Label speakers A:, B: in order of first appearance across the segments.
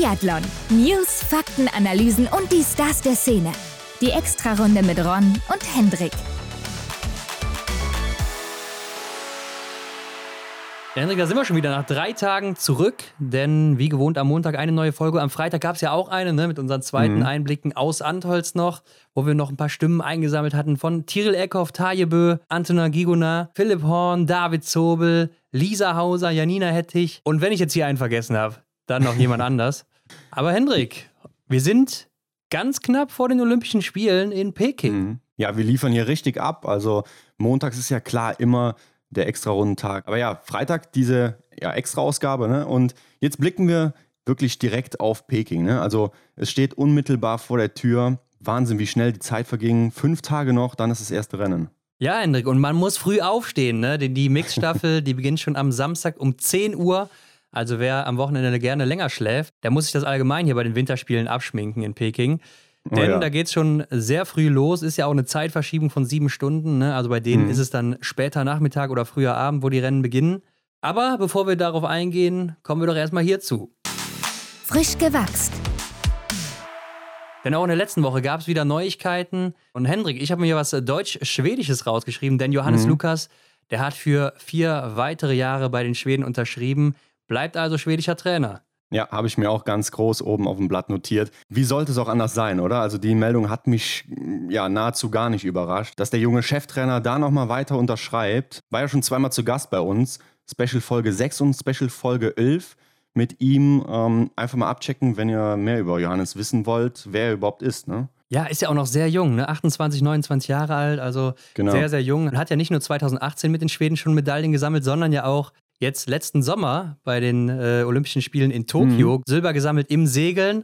A: Biathlon. News, Fakten, Analysen und die Stars der Szene. Die Extrarunde mit Ron und Hendrik.
B: Ja, Hendrik, da sind wir schon wieder nach drei Tagen zurück, denn wie gewohnt am Montag eine neue Folge. Am Freitag gab es ja auch eine ne, mit unseren zweiten mhm. Einblicken aus Antholz noch, wo wir noch ein paar Stimmen eingesammelt hatten von Tiril Eckhoff, Tajebö, Antona Gigona, Philipp Horn, David Zobel, Lisa Hauser, Janina Hettich und wenn ich jetzt hier einen vergessen habe, dann noch jemand anders. Aber Hendrik, wir sind ganz knapp vor den Olympischen Spielen in Peking. Mhm.
C: Ja, wir liefern hier richtig ab. Also montags ist ja klar immer der Extra-Rundentag. Aber ja, Freitag diese ja, Extra-Ausgabe. Ne? Und jetzt blicken wir wirklich direkt auf Peking. Ne? Also es steht unmittelbar vor der Tür. Wahnsinn, wie schnell die Zeit verging. Fünf Tage noch, dann ist das erste Rennen.
B: Ja, Hendrik, und man muss früh aufstehen, ne? Denn die Mixstaffel, die beginnt schon am Samstag um 10 Uhr. Also wer am Wochenende gerne länger schläft, der muss sich das allgemein hier bei den Winterspielen abschminken in Peking. Oh Denn oh ja. da geht es schon sehr früh los, ist ja auch eine Zeitverschiebung von sieben Stunden. Ne? Also bei denen mhm. ist es dann später Nachmittag oder früher Abend, wo die Rennen beginnen. Aber bevor wir darauf eingehen, kommen wir doch erstmal hierzu.
A: Frisch gewachst.
B: Denn auch in der letzten Woche gab es wieder Neuigkeiten. Und Hendrik, ich habe mir hier was Deutsch-Schwedisches rausgeschrieben, denn Johannes mhm. Lukas, der hat für vier weitere Jahre bei den Schweden unterschrieben, bleibt also schwedischer Trainer.
C: Ja, habe ich mir auch ganz groß oben auf dem Blatt notiert. Wie sollte es auch anders sein, oder? Also die Meldung hat mich ja nahezu gar nicht überrascht. Dass der junge Cheftrainer da nochmal weiter unterschreibt, war ja schon zweimal zu Gast bei uns. Special Folge 6 und Special Folge 11 mit ihm ähm, einfach mal abchecken, wenn ihr mehr über Johannes wissen wollt, wer er überhaupt ist, ne?
B: Ja, ist ja auch noch sehr jung, ne? 28, 29 Jahre alt, also genau. sehr, sehr jung. Hat ja nicht nur 2018 mit den Schweden schon Medaillen gesammelt, sondern ja auch jetzt letzten Sommer bei den äh, Olympischen Spielen in Tokio mhm. Silber gesammelt im Segeln,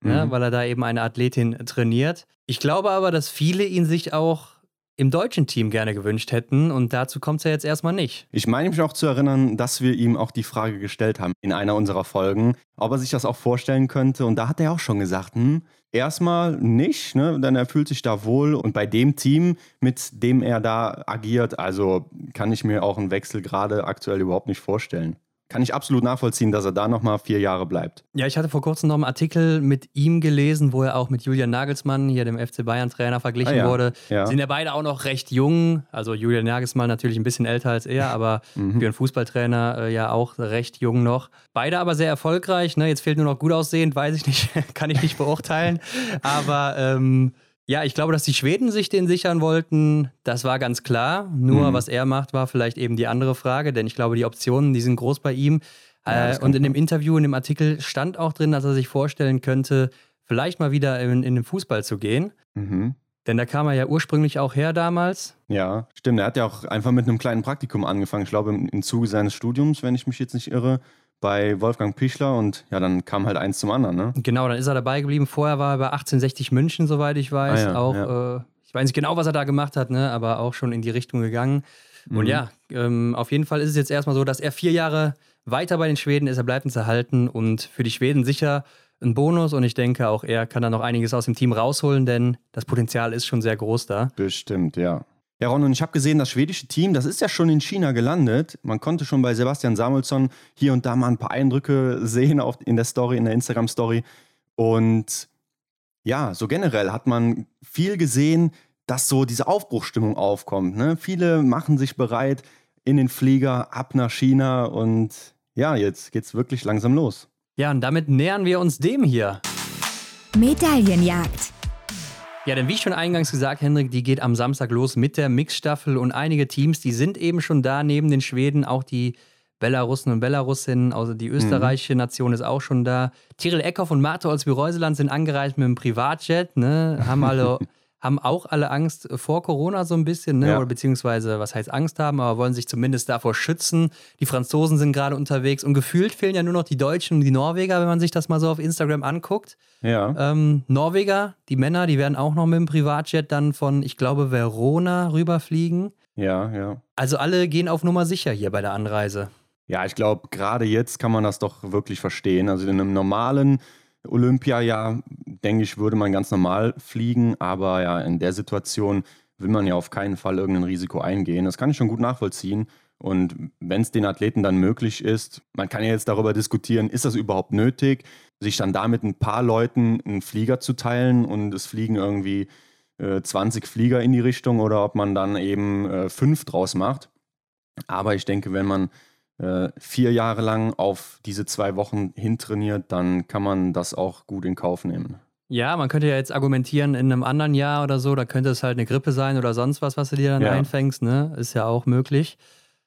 B: ne, mhm. ne, weil er da eben eine Athletin trainiert. Ich glaube aber, dass viele ihn sich auch im deutschen Team gerne gewünscht hätten und dazu kommt es ja jetzt erstmal nicht.
C: Ich meine mich auch zu erinnern, dass wir ihm auch die Frage gestellt haben in einer unserer Folgen, ob er sich das auch vorstellen könnte und da hat er auch schon gesagt, hm, erstmal nicht, ne? denn er fühlt sich da wohl und bei dem Team, mit dem er da agiert, also kann ich mir auch einen Wechsel gerade aktuell überhaupt nicht vorstellen kann ich absolut nachvollziehen, dass er da nochmal vier Jahre bleibt.
B: Ja, ich hatte vor kurzem noch einen Artikel mit ihm gelesen, wo er auch mit Julian Nagelsmann, hier dem FC Bayern-Trainer, verglichen ah, ja. wurde. Ja. Sind ja beide auch noch recht jung. Also Julian Nagelsmann natürlich ein bisschen älter als er, aber mhm. für einen Fußballtrainer äh, ja auch recht jung noch. Beide aber sehr erfolgreich. Ne? Jetzt fehlt nur noch gut aussehend, weiß ich nicht, kann ich nicht beurteilen. aber ähm, ja, ich glaube, dass die Schweden sich den sichern wollten, das war ganz klar. Nur mhm. was er macht, war vielleicht eben die andere Frage, denn ich glaube, die Optionen, die sind groß bei ihm. Ja, äh, und in dem Interview, in dem Artikel stand auch drin, dass er sich vorstellen könnte, vielleicht mal wieder in, in den Fußball zu gehen. Mhm. Denn da kam er ja ursprünglich auch her damals.
C: Ja, stimmt. Er hat ja auch einfach mit einem kleinen Praktikum angefangen. Ich glaube, im, im Zuge seines Studiums, wenn ich mich jetzt nicht irre bei Wolfgang Pichler und ja, dann kam halt eins zum anderen, ne?
B: Genau, dann ist er dabei geblieben. Vorher war er bei 1860 München, soweit ich weiß. Ah, ja, auch, ja. Äh, ich weiß nicht genau, was er da gemacht hat, ne? aber auch schon in die Richtung gegangen. Mhm. Und ja, ähm, auf jeden Fall ist es jetzt erstmal so, dass er vier Jahre weiter bei den Schweden ist. Er bleibt uns erhalten und für die Schweden sicher ein Bonus. Und ich denke, auch er kann da noch einiges aus dem Team rausholen, denn das Potenzial ist schon sehr groß da.
C: Bestimmt, ja. Ja, Ron, und ich habe gesehen, das schwedische Team, das ist ja schon in China gelandet. Man konnte schon bei Sebastian Samuelsson hier und da mal ein paar Eindrücke sehen auch in der Story, in der Instagram-Story. Und ja, so generell hat man viel gesehen, dass so diese Aufbruchstimmung aufkommt. Ne? Viele machen sich bereit in den Flieger ab nach China und ja, jetzt geht's wirklich langsam los.
B: Ja, und damit nähern wir uns dem hier.
A: Medaillenjagd.
B: Ja, denn wie schon eingangs gesagt, Hendrik, die geht am Samstag los mit der Mixstaffel und einige Teams, die sind eben schon da neben den Schweden, auch die Belarussen und Belarusinnen, also die österreichische mhm. Nation ist auch schon da. Tiril Eckhoff und Marte Olsby-Reuseland sind angereist mit einem Privatjet, ne, haben alle haben auch alle Angst vor Corona so ein bisschen, ne? Ja. oder beziehungsweise, was heißt Angst haben, aber wollen sich zumindest davor schützen. Die Franzosen sind gerade unterwegs und gefühlt fehlen ja nur noch die Deutschen und die Norweger, wenn man sich das mal so auf Instagram anguckt. Ja. Ähm, Norweger, die Männer, die werden auch noch mit dem Privatjet dann von, ich glaube, Verona rüberfliegen.
C: Ja, ja.
B: Also alle gehen auf Nummer sicher hier bei der Anreise.
C: Ja, ich glaube, gerade jetzt kann man das doch wirklich verstehen. Also in einem normalen Olympia ja, denke ich, würde man ganz normal fliegen, aber ja, in der Situation will man ja auf keinen Fall irgendein Risiko eingehen. Das kann ich schon gut nachvollziehen. Und wenn es den Athleten dann möglich ist, man kann ja jetzt darüber diskutieren, ist das überhaupt nötig, sich dann damit ein paar Leuten einen Flieger zu teilen und es fliegen irgendwie äh, 20 Flieger in die Richtung oder ob man dann eben äh, fünf draus macht. Aber ich denke, wenn man äh, vier Jahre lang auf diese zwei Wochen hintrainiert, dann kann man das auch gut in Kauf nehmen.
B: Ja, man könnte ja jetzt argumentieren, in einem anderen Jahr oder so, da könnte es halt eine Grippe sein oder sonst was, was du dir dann ja. einfängst, ne? Ist ja auch möglich.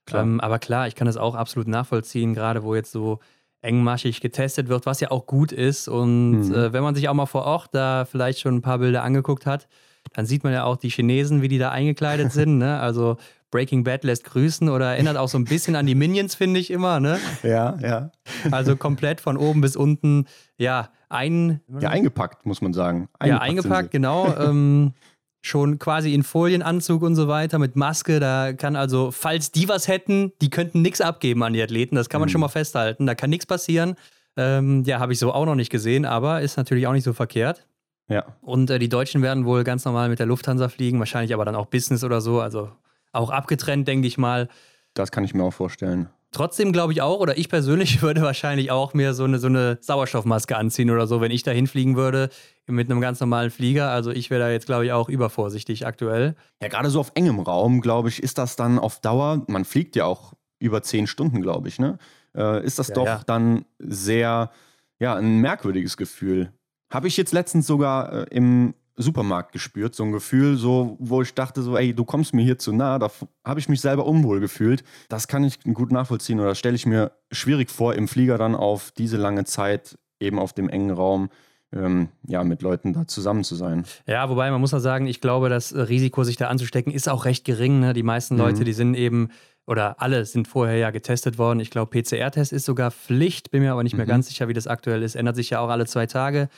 B: Klar. Ähm, aber klar, ich kann das auch absolut nachvollziehen, gerade wo jetzt so engmaschig getestet wird, was ja auch gut ist. Und mhm. äh, wenn man sich auch mal vor Ort da vielleicht schon ein paar Bilder angeguckt hat, dann sieht man ja auch die Chinesen, wie die da eingekleidet sind. Ne? Also Breaking Bad lässt grüßen oder erinnert auch so ein bisschen an die Minions, finde ich immer. Ne?
C: Ja, ja.
B: Also komplett von oben bis unten, ja, ein.
C: Ja, eingepackt, muss man sagen.
B: Eingepackt ja, eingepackt, genau. Ähm, schon quasi in Folienanzug und so weiter mit Maske. Da kann also, falls die was hätten, die könnten nichts abgeben an die Athleten. Das kann man mhm. schon mal festhalten. Da kann nichts passieren. Ähm, ja, habe ich so auch noch nicht gesehen, aber ist natürlich auch nicht so verkehrt.
C: Ja.
B: Und äh, die Deutschen werden wohl ganz normal mit der Lufthansa fliegen, wahrscheinlich aber dann auch Business oder so. Also auch abgetrennt, denke ich mal.
C: Das kann ich mir auch vorstellen.
B: Trotzdem glaube ich auch, oder ich persönlich würde wahrscheinlich auch mir so eine, so eine Sauerstoffmaske anziehen oder so, wenn ich da hinfliegen würde mit einem ganz normalen Flieger. Also ich wäre da jetzt, glaube ich, auch übervorsichtig aktuell.
C: Ja, gerade so auf engem Raum, glaube ich, ist das dann auf Dauer, man fliegt ja auch über zehn Stunden, glaube ich, ne? Äh, ist das ja, doch ja. dann sehr, ja, ein merkwürdiges Gefühl. Habe ich jetzt letztens sogar äh, im Supermarkt gespürt, so ein Gefühl, so, wo ich dachte, so, ey, du kommst mir hier zu nah, da habe ich mich selber unwohl gefühlt. Das kann ich gut nachvollziehen oder stelle ich mir schwierig vor, im Flieger dann auf diese lange Zeit eben auf dem engen Raum ähm, ja, mit Leuten da zusammen zu sein.
B: Ja, wobei man muss ja sagen, ich glaube, das Risiko, sich da anzustecken, ist auch recht gering. Ne? Die meisten Leute, mhm. die sind eben, oder alle sind vorher ja getestet worden. Ich glaube, PCR-Test ist sogar Pflicht, bin mir aber nicht mehr mhm. ganz sicher, wie das aktuell ist. Ändert sich ja auch alle zwei Tage.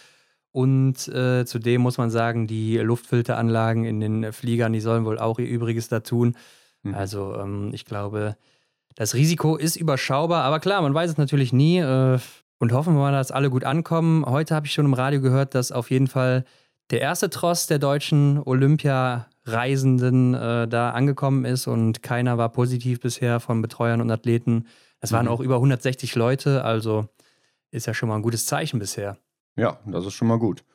B: Und äh, zudem muss man sagen, die Luftfilteranlagen in den Fliegern, die sollen wohl auch ihr Übriges da tun. Mhm. Also ähm, ich glaube, das Risiko ist überschaubar, aber klar, man weiß es natürlich nie. Äh, und hoffen wir mal, dass alle gut ankommen. Heute habe ich schon im Radio gehört, dass auf jeden Fall der erste Tross der deutschen Olympia-Reisenden äh, da angekommen ist und keiner war positiv bisher von Betreuern und Athleten. Es waren mhm. auch über 160 Leute, also ist ja schon mal ein gutes Zeichen bisher.
C: Ja, das ist schon mal gut.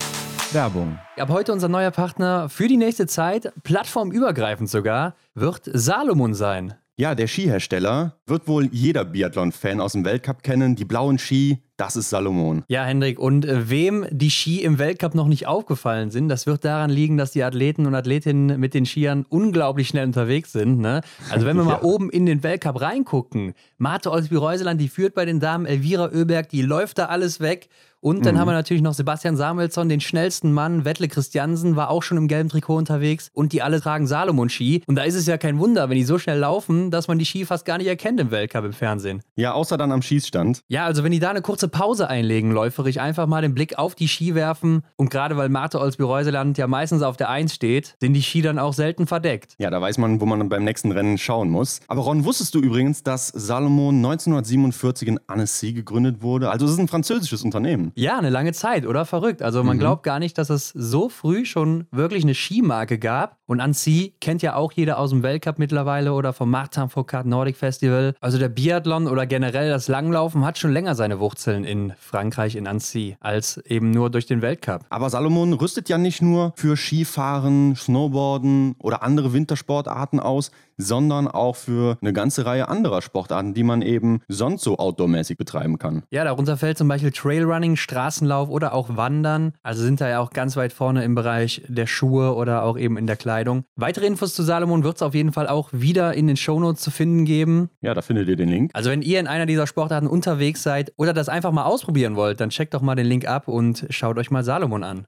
C: Werbung.
B: Ab heute unser neuer Partner für die nächste Zeit, plattformübergreifend sogar, wird Salomon sein.
C: Ja, der Skihersteller wird wohl jeder Biathlon-Fan aus dem Weltcup kennen. Die blauen Ski, das ist Salomon.
B: Ja, Hendrik, und äh, wem die Ski im Weltcup noch nicht aufgefallen sind, das wird daran liegen, dass die Athleten und Athletinnen mit den Skiern unglaublich schnell unterwegs sind. Ne? Also wenn wir ja. mal oben in den Weltcup reingucken, Marte Olsby-Reuseland, die führt bei den Damen, Elvira Oeberg, die läuft da alles weg. Und dann mhm. haben wir natürlich noch Sebastian Samuelsson, den schnellsten Mann. Wettle Christiansen war auch schon im gelben Trikot unterwegs. Und die alle tragen Salomon-Ski. Und da ist es ja kein Wunder, wenn die so schnell laufen, dass man die Ski fast gar nicht erkennt im Weltcup im Fernsehen.
C: Ja, außer dann am Schießstand.
B: Ja, also wenn die da eine kurze Pause einlegen, läuferig, einfach mal den Blick auf die Ski werfen. Und gerade weil Marte Olsby-Reuseland ja meistens auf der Eins steht, sind die Ski dann auch selten verdeckt.
C: Ja, da weiß man, wo man beim nächsten Rennen schauen muss. Aber Ron, wusstest du übrigens, dass Salomon 1947 in Annecy gegründet wurde? Also es ist ein französisches Unternehmen.
B: Ja, eine lange Zeit. Zeit, oder? Verrückt. Also man mhm. glaubt gar nicht, dass es so früh schon wirklich eine Skimarke gab. Und Annecy kennt ja auch jeder aus dem Weltcup mittlerweile oder vom Martin Foucault Nordic Festival. Also der Biathlon oder generell das Langlaufen hat schon länger seine Wurzeln in Frankreich, in Annecy, als eben nur durch den Weltcup.
C: Aber Salomon rüstet ja nicht nur für Skifahren, Snowboarden oder andere Wintersportarten aus, sondern auch für eine ganze Reihe anderer Sportarten, die man eben sonst so outdoormäßig betreiben kann.
B: Ja, darunter fällt zum Beispiel Trailrunning, Straßenlauf oder auch Wandern. Also sind da ja auch ganz weit vorne im Bereich der Schuhe oder auch eben in der Kleidung. Weitere Infos zu Salomon wird es auf jeden Fall auch wieder in den Shownotes zu finden geben.
C: Ja, da findet ihr den Link.
B: Also wenn ihr in einer dieser Sportarten unterwegs seid oder das einfach mal ausprobieren wollt, dann checkt doch mal den Link ab und schaut euch mal Salomon an.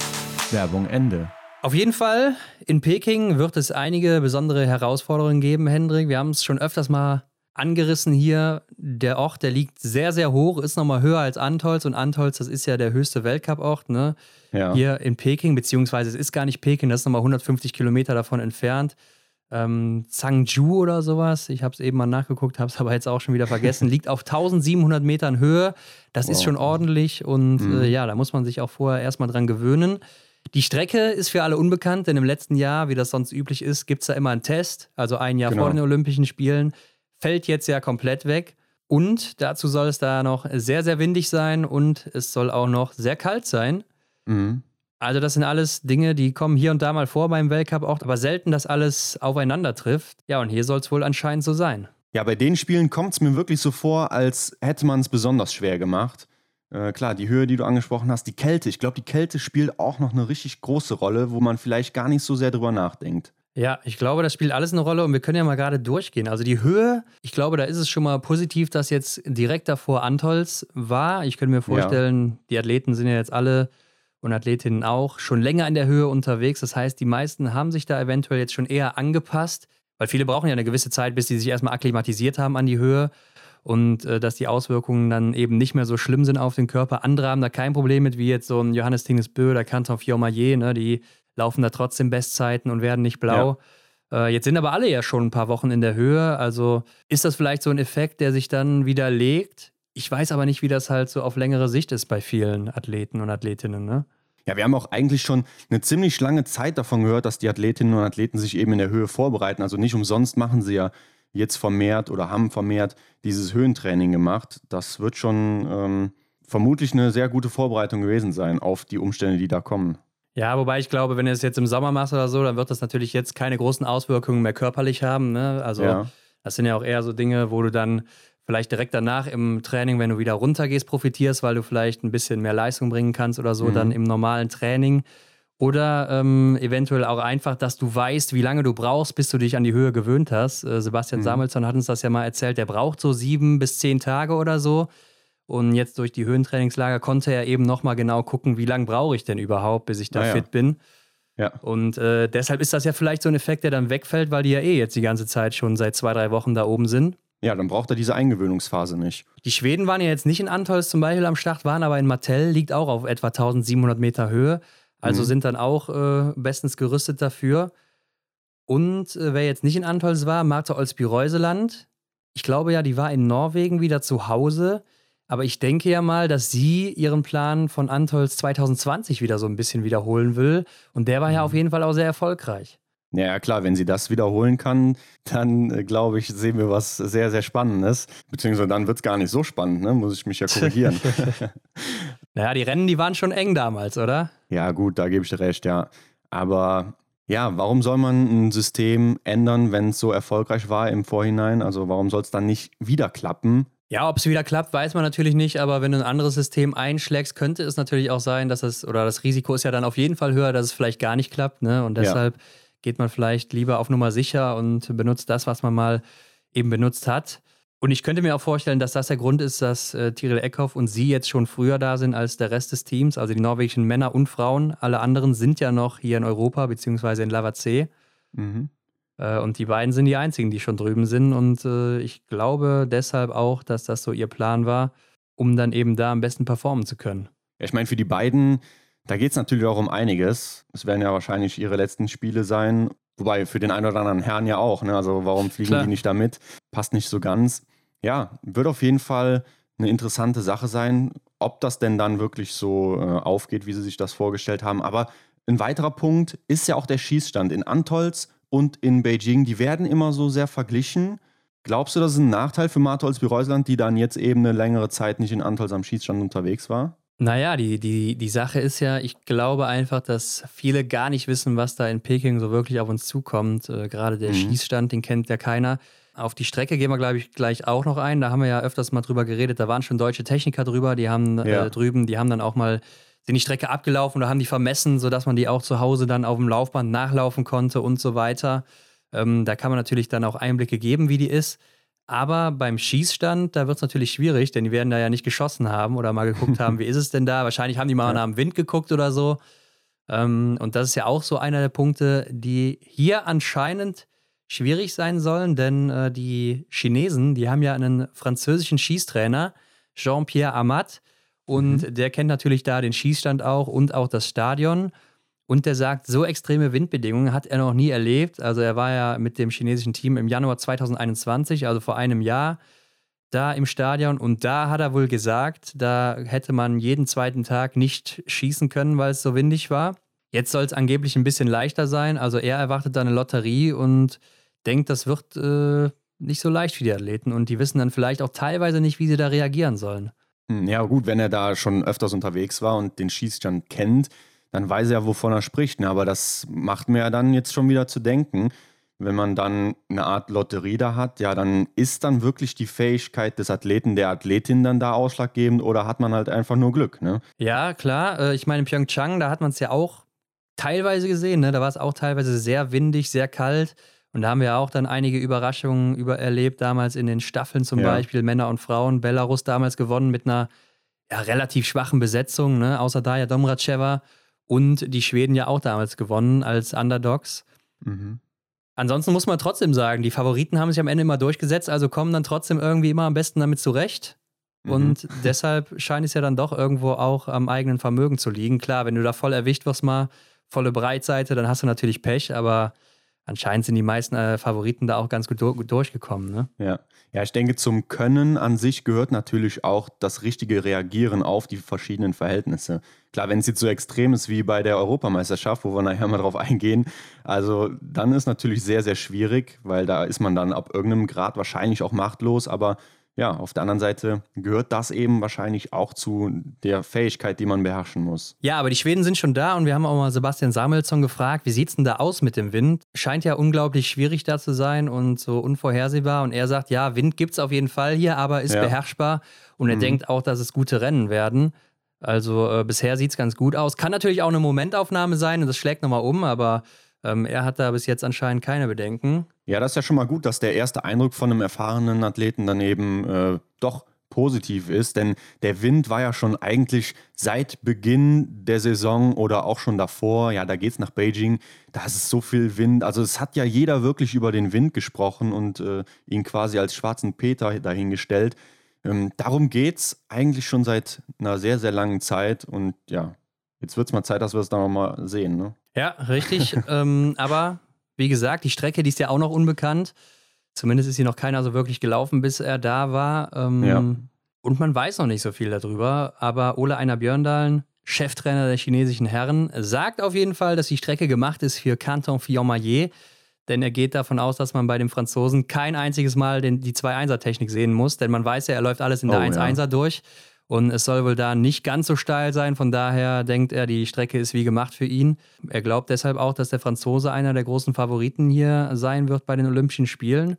C: Werbung Ende.
B: Auf jeden Fall, in Peking wird es einige besondere Herausforderungen geben, Hendrik. Wir haben es schon öfters mal angerissen hier. Der Ort, der liegt sehr, sehr hoch, ist nochmal höher als Antolz. Und Antolz, das ist ja der höchste Weltcup-Ort, ne? Ja. Hier in Peking, beziehungsweise es ist gar nicht Peking, das ist nochmal 150 Kilometer davon entfernt. Ähm, Zhangju oder sowas, ich habe es eben mal nachgeguckt, habe es aber jetzt auch schon wieder vergessen, liegt auf 1700 Metern Höhe. Das wow. ist schon ordentlich und mhm. äh, ja, da muss man sich auch vorher erstmal dran gewöhnen. Die Strecke ist für alle unbekannt, denn im letzten Jahr, wie das sonst üblich ist, gibt es da immer einen Test, also ein Jahr genau. vor den Olympischen Spielen. Fällt jetzt ja komplett weg. Und dazu soll es da noch sehr, sehr windig sein und es soll auch noch sehr kalt sein. Mhm. Also das sind alles Dinge, die kommen hier und da mal vor beim Weltcup auch, aber selten, dass alles aufeinander trifft. Ja, und hier soll es wohl anscheinend so sein.
C: Ja, bei den Spielen kommt es mir wirklich so vor, als hätte man es besonders schwer gemacht. Äh, klar, die Höhe, die du angesprochen hast, die Kälte. Ich glaube, die Kälte spielt auch noch eine richtig große Rolle, wo man vielleicht gar nicht so sehr drüber nachdenkt.
B: Ja, ich glaube, das spielt alles eine Rolle und wir können ja mal gerade durchgehen. Also die Höhe, ich glaube, da ist es schon mal positiv, dass jetzt direkt davor Antols war. Ich könnte mir vorstellen, ja. die Athleten sind ja jetzt alle und Athletinnen auch schon länger in der Höhe unterwegs. Das heißt, die meisten haben sich da eventuell jetzt schon eher angepasst, weil viele brauchen ja eine gewisse Zeit, bis sie sich erstmal akklimatisiert haben an die Höhe und äh, dass die Auswirkungen dann eben nicht mehr so schlimm sind auf den Körper. Andere haben da kein Problem mit, wie jetzt so ein Johannes Tinges Bö oder Canton Fiormaillet, ne, die laufen da trotzdem Bestzeiten und werden nicht blau. Ja. Äh, jetzt sind aber alle ja schon ein paar Wochen in der Höhe. Also ist das vielleicht so ein Effekt, der sich dann widerlegt? Ich weiß aber nicht, wie das halt so auf längere Sicht ist bei vielen Athleten und Athletinnen. Ne?
C: Ja, wir haben auch eigentlich schon eine ziemlich lange Zeit davon gehört, dass die Athletinnen und Athleten sich eben in der Höhe vorbereiten. Also nicht umsonst machen sie ja jetzt vermehrt oder haben vermehrt dieses Höhentraining gemacht. Das wird schon ähm, vermutlich eine sehr gute Vorbereitung gewesen sein auf die Umstände, die da kommen.
B: Ja, wobei ich glaube, wenn du es jetzt im Sommer machst oder so, dann wird das natürlich jetzt keine großen Auswirkungen mehr körperlich haben. Ne? Also ja. das sind ja auch eher so Dinge, wo du dann vielleicht direkt danach im Training, wenn du wieder runtergehst, profitierst, weil du vielleicht ein bisschen mehr Leistung bringen kannst oder so, mhm. dann im normalen Training. Oder ähm, eventuell auch einfach, dass du weißt, wie lange du brauchst, bis du dich an die Höhe gewöhnt hast. Äh, Sebastian mhm. Samuelsson hat uns das ja mal erzählt, der braucht so sieben bis zehn Tage oder so. Und jetzt durch die Höhentrainingslager konnte er eben nochmal genau gucken, wie lange brauche ich denn überhaupt, bis ich da ah, fit bin. Ja. Und äh, deshalb ist das ja vielleicht so ein Effekt, der dann wegfällt, weil die ja eh jetzt die ganze Zeit schon seit zwei, drei Wochen da oben sind.
C: Ja, dann braucht er diese Eingewöhnungsphase nicht.
B: Die Schweden waren ja jetzt nicht in Antols zum Beispiel am Start, waren aber in Martell, liegt auch auf etwa 1700 Meter Höhe. Also mhm. sind dann auch äh, bestens gerüstet dafür. Und äh, wer jetzt nicht in Antols war, Martha Olsby-Reuseland. Ich glaube ja, die war in Norwegen wieder zu Hause. Aber ich denke ja mal, dass sie ihren Plan von Antols 2020 wieder so ein bisschen wiederholen will. Und der war ja mhm. auf jeden Fall auch sehr erfolgreich.
C: Ja, klar, wenn sie das wiederholen kann, dann äh, glaube ich, sehen wir was sehr, sehr Spannendes. Beziehungsweise dann wird es gar nicht so spannend, ne? muss ich mich ja korrigieren.
B: naja, die Rennen, die waren schon eng damals, oder?
C: Ja, gut, da gebe ich dir recht, ja. Aber ja, warum soll man ein System ändern, wenn es so erfolgreich war im Vorhinein? Also warum soll es dann nicht wieder klappen?
B: Ja, ob es wieder klappt, weiß man natürlich nicht, aber wenn du ein anderes System einschlägst, könnte es natürlich auch sein, dass es, oder das Risiko ist ja dann auf jeden Fall höher, dass es vielleicht gar nicht klappt, ne? Und deshalb. Ja geht man vielleicht lieber auf Nummer sicher und benutzt das, was man mal eben benutzt hat. Und ich könnte mir auch vorstellen, dass das der Grund ist, dass äh, Tiril Eckhoff und sie jetzt schon früher da sind als der Rest des Teams, also die norwegischen Männer und Frauen. Alle anderen sind ja noch hier in Europa, beziehungsweise in Lavazee. Mhm. Äh, und die beiden sind die einzigen, die schon drüben sind. Und äh, ich glaube deshalb auch, dass das so ihr Plan war, um dann eben da am besten performen zu können.
C: Ja, ich meine, für die beiden da geht es natürlich auch um einiges. Es werden ja wahrscheinlich ihre letzten Spiele sein. Wobei für den einen oder anderen Herrn ja auch. Ne? Also warum fliegen Klar. die nicht damit? Passt nicht so ganz. Ja, wird auf jeden Fall eine interessante Sache sein, ob das denn dann wirklich so äh, aufgeht, wie sie sich das vorgestellt haben. Aber ein weiterer Punkt ist ja auch der Schießstand in Antolz und in Beijing. Die werden immer so sehr verglichen. Glaubst du, das ist ein Nachteil für Martholz Bereusland, die dann jetzt eben eine längere Zeit nicht in Antolz am Schießstand unterwegs war?
B: Naja, die, die, die Sache ist ja, ich glaube einfach, dass viele gar nicht wissen, was da in Peking so wirklich auf uns zukommt. Äh, gerade der mhm. Schießstand, den kennt ja keiner. Auf die Strecke gehen wir, glaube ich, gleich auch noch ein. Da haben wir ja öfters mal drüber geredet. Da waren schon deutsche Techniker drüber, die haben äh, ja. äh, drüben, die haben dann auch mal sind die Strecke abgelaufen oder haben die vermessen, sodass man die auch zu Hause dann auf dem Laufband nachlaufen konnte und so weiter. Ähm, da kann man natürlich dann auch Einblicke geben, wie die ist. Aber beim Schießstand, da wird es natürlich schwierig, denn die werden da ja nicht geschossen haben oder mal geguckt haben, wie ist es denn da? Wahrscheinlich haben die mal ja. nach dem Wind geguckt oder so. Ähm, und das ist ja auch so einer der Punkte, die hier anscheinend schwierig sein sollen, denn äh, die Chinesen, die haben ja einen französischen Schießtrainer, Jean-Pierre Amat, und mhm. der kennt natürlich da den Schießstand auch und auch das Stadion. Und der sagt, so extreme Windbedingungen hat er noch nie erlebt. Also er war ja mit dem chinesischen Team im Januar 2021, also vor einem Jahr, da im Stadion. Und da hat er wohl gesagt, da hätte man jeden zweiten Tag nicht schießen können, weil es so windig war. Jetzt soll es angeblich ein bisschen leichter sein. Also er erwartet da eine Lotterie und denkt, das wird äh, nicht so leicht für die Athleten und die wissen dann vielleicht auch teilweise nicht, wie sie da reagieren sollen.
C: Hm, ja, gut, wenn er da schon öfters unterwegs war und den Schießstand kennt, dann weiß er, wovon er spricht. Ne? Aber das macht mir ja dann jetzt schon wieder zu denken. Wenn man dann eine Art Lotterie da hat, ja, dann ist dann wirklich die Fähigkeit des Athleten, der Athletin dann da ausschlaggebend oder hat man halt einfach nur Glück, ne?
B: Ja, klar. Äh, ich meine, in Pyeongchang, da hat man es ja auch teilweise gesehen, ne? Da war es auch teilweise sehr windig, sehr kalt. Und da haben wir auch dann einige Überraschungen über erlebt, damals in den Staffeln zum ja. Beispiel, Männer und Frauen. Belarus damals gewonnen mit einer ja, relativ schwachen Besetzung, ne? außer Daya Domracheva. Und die Schweden ja auch damals gewonnen als Underdogs. Mhm. Ansonsten muss man trotzdem sagen, die Favoriten haben sich am Ende immer durchgesetzt, also kommen dann trotzdem irgendwie immer am besten damit zurecht. Mhm. Und deshalb scheint es ja dann doch irgendwo auch am eigenen Vermögen zu liegen. Klar, wenn du da voll erwischt wirst, mal volle Breitseite, dann hast du natürlich Pech, aber anscheinend sind die meisten äh, Favoriten da auch ganz gut, gut durchgekommen. Ne?
C: Ja. ja, ich denke, zum Können an sich gehört natürlich auch das richtige Reagieren auf die verschiedenen Verhältnisse. Klar, wenn es jetzt so extrem ist wie bei der Europameisterschaft, wo wir nachher mal drauf eingehen, also dann ist natürlich sehr, sehr schwierig, weil da ist man dann ab irgendeinem Grad wahrscheinlich auch machtlos, aber ja, auf der anderen Seite gehört das eben wahrscheinlich auch zu der Fähigkeit, die man beherrschen muss.
B: Ja, aber die Schweden sind schon da und wir haben auch mal Sebastian Samuelsson gefragt, wie sieht es denn da aus mit dem Wind? Scheint ja unglaublich schwierig da zu sein und so unvorhersehbar. Und er sagt, ja, Wind gibt es auf jeden Fall hier, aber ist ja. beherrschbar. Und er mhm. denkt auch, dass es gute Rennen werden. Also äh, bisher sieht es ganz gut aus. Kann natürlich auch eine Momentaufnahme sein und das schlägt nochmal um, aber ähm, er hat da bis jetzt anscheinend keine Bedenken.
C: Ja, das ist ja schon mal gut, dass der erste Eindruck von einem erfahrenen Athleten daneben äh, doch positiv ist, denn der Wind war ja schon eigentlich seit Beginn der Saison oder auch schon davor, ja, da geht es nach Beijing, da ist so viel Wind, also es hat ja jeder wirklich über den Wind gesprochen und äh, ihn quasi als schwarzen Peter dahingestellt. Ähm, darum geht es eigentlich schon seit einer sehr, sehr langen Zeit und ja, jetzt wird es mal Zeit, dass wir es da nochmal sehen, ne?
B: Ja, richtig. ähm, aber wie gesagt, die Strecke, die ist ja auch noch unbekannt. Zumindest ist sie noch keiner so wirklich gelaufen, bis er da war. Ähm, ja. Und man weiß noch nicht so viel darüber. Aber Ole Einer Björndalen, Cheftrainer der chinesischen Herren, sagt auf jeden Fall, dass die Strecke gemacht ist für Canton Fillon-Maillet. Denn er geht davon aus, dass man bei dem Franzosen kein einziges Mal den, die 2-1er-Technik sehen muss. Denn man weiß ja, er läuft alles in der oh, 1-1er ja. durch. Und es soll wohl da nicht ganz so steil sein. Von daher denkt er, die Strecke ist wie gemacht für ihn. Er glaubt deshalb auch, dass der Franzose einer der großen Favoriten hier sein wird bei den Olympischen Spielen.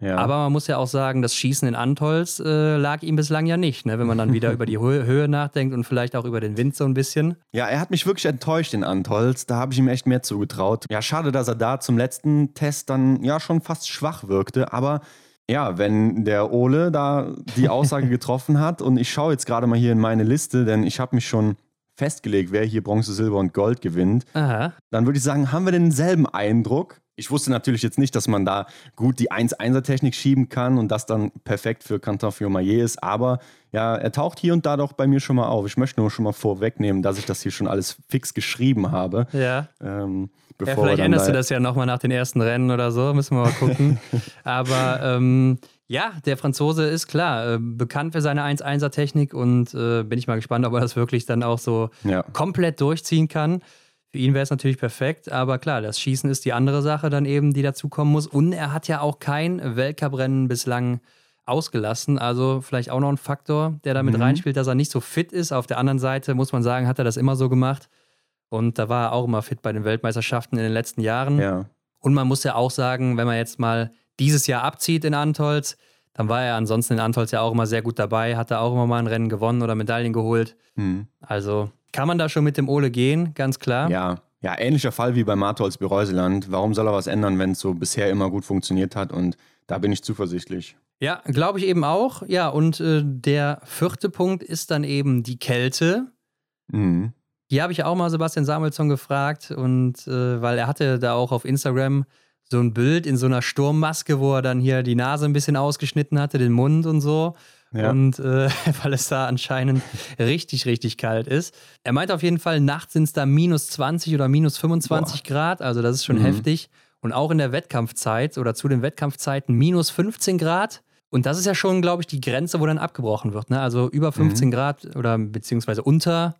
B: Ja. Aber man muss ja auch sagen, das Schießen in Antolz äh, lag ihm bislang ja nicht, ne? wenn man dann wieder über die Höhe, Höhe nachdenkt und vielleicht auch über den Wind so ein bisschen.
C: Ja, er hat mich wirklich enttäuscht in Antolz. Da habe ich ihm echt mehr zugetraut. Ja, schade, dass er da zum letzten Test dann ja schon fast schwach wirkte. Aber ja, wenn der Ole da die Aussage getroffen hat und ich schaue jetzt gerade mal hier in meine Liste, denn ich habe mich schon festgelegt, wer hier Bronze, Silber und Gold gewinnt, Aha. dann würde ich sagen, haben wir denselben Eindruck. Ich wusste natürlich jetzt nicht, dass man da gut die 1-1er-Technik schieben kann und das dann perfekt für Canton Fiormaillet ist, aber ja, er taucht hier und da doch bei mir schon mal auf. Ich möchte nur schon mal vorwegnehmen, dass ich das hier schon alles fix geschrieben habe.
B: Ja. Ähm, ja, vielleicht änderst du das ja nochmal nach den ersten Rennen oder so, müssen wir mal gucken. Aber ähm, ja, der Franzose ist klar, äh, bekannt für seine 1-1er-Technik und äh, bin ich mal gespannt, ob er das wirklich dann auch so ja. komplett durchziehen kann. Für ihn wäre es natürlich perfekt, aber klar, das Schießen ist die andere Sache dann eben, die dazukommen muss. Und er hat ja auch kein Weltcuprennen bislang ausgelassen. Also vielleicht auch noch ein Faktor, der damit mhm. reinspielt, dass er nicht so fit ist. Auf der anderen Seite muss man sagen, hat er das immer so gemacht. Und da war er auch immer fit bei den Weltmeisterschaften in den letzten Jahren.
C: Ja.
B: Und man muss ja auch sagen, wenn man jetzt mal dieses Jahr abzieht in Antolz, dann war er ansonsten in Antolz ja auch immer sehr gut dabei, hat er auch immer mal ein Rennen gewonnen oder Medaillen geholt. Mhm. Also kann man da schon mit dem Ole gehen, ganz klar.
C: Ja, ja, ähnlicher Fall wie bei Martholz Bereuseland. Warum soll er was ändern, wenn es so bisher immer gut funktioniert hat? Und da bin ich zuversichtlich.
B: Ja, glaube ich eben auch. Ja, und äh, der vierte Punkt ist dann eben die Kälte. Mhm. Hier habe ich auch mal Sebastian Samuelsson gefragt und äh, weil er hatte da auch auf Instagram so ein Bild in so einer Sturmmaske, wo er dann hier die Nase ein bisschen ausgeschnitten hatte, den Mund und so. Ja. Und äh, weil es da anscheinend richtig, richtig kalt ist. Er meint auf jeden Fall, nachts sind es da minus 20 oder minus 25 Boah. Grad, also das ist schon mhm. heftig. Und auch in der Wettkampfzeit oder zu den Wettkampfzeiten minus 15 Grad. Und das ist ja schon, glaube ich, die Grenze, wo dann abgebrochen wird. Ne? Also über 15 mhm. Grad oder beziehungsweise unter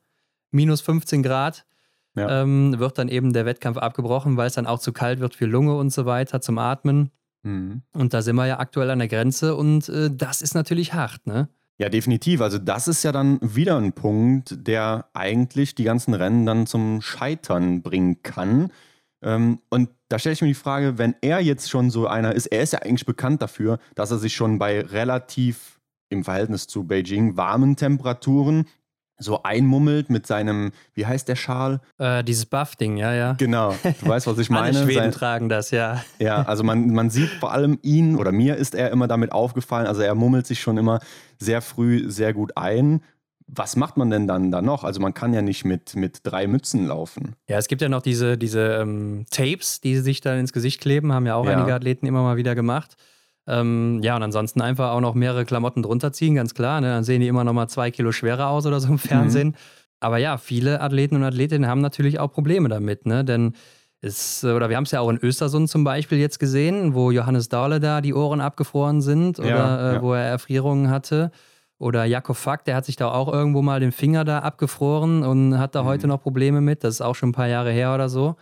B: minus 15 Grad, ja. ähm, wird dann eben der Wettkampf abgebrochen, weil es dann auch zu kalt wird für Lunge und so weiter zum Atmen. Mhm. Und da sind wir ja aktuell an der Grenze und äh, das ist natürlich hart, ne?
C: Ja, definitiv. Also das ist ja dann wieder ein Punkt, der eigentlich die ganzen Rennen dann zum Scheitern bringen kann. Ähm, und da stelle ich mir die Frage, wenn er jetzt schon so einer ist, er ist ja eigentlich bekannt dafür, dass er sich schon bei relativ im Verhältnis zu Beijing warmen Temperaturen so einmummelt mit seinem, wie heißt der Schal?
B: Äh, dieses Buff-Ding, ja, ja.
C: Genau, du weißt, was ich meine.
B: Alle Schweden Sein, tragen das, ja.
C: Ja, also man, man sieht vor allem ihn, oder mir ist er immer damit aufgefallen, also er mummelt sich schon immer sehr früh sehr gut ein. Was macht man denn dann da noch? Also man kann ja nicht mit, mit drei Mützen laufen.
B: Ja, es gibt ja noch diese, diese ähm, Tapes, die sich dann ins Gesicht kleben, haben ja auch ja. einige Athleten immer mal wieder gemacht. Ähm, ja, und ansonsten einfach auch noch mehrere Klamotten drunter ziehen, ganz klar. Ne? Dann sehen die immer noch mal zwei Kilo schwerer aus oder so im Fernsehen. Mhm. Aber ja, viele Athleten und Athletinnen haben natürlich auch Probleme damit, ne? Denn es, oder wir haben es ja auch in Östersund zum Beispiel jetzt gesehen, wo Johannes Dahle da die Ohren abgefroren sind oder ja, äh, ja. wo er Erfrierungen hatte. Oder Jakob Fack, der hat sich da auch irgendwo mal den Finger da abgefroren und hat da mhm. heute noch Probleme mit. Das ist auch schon ein paar Jahre her oder so.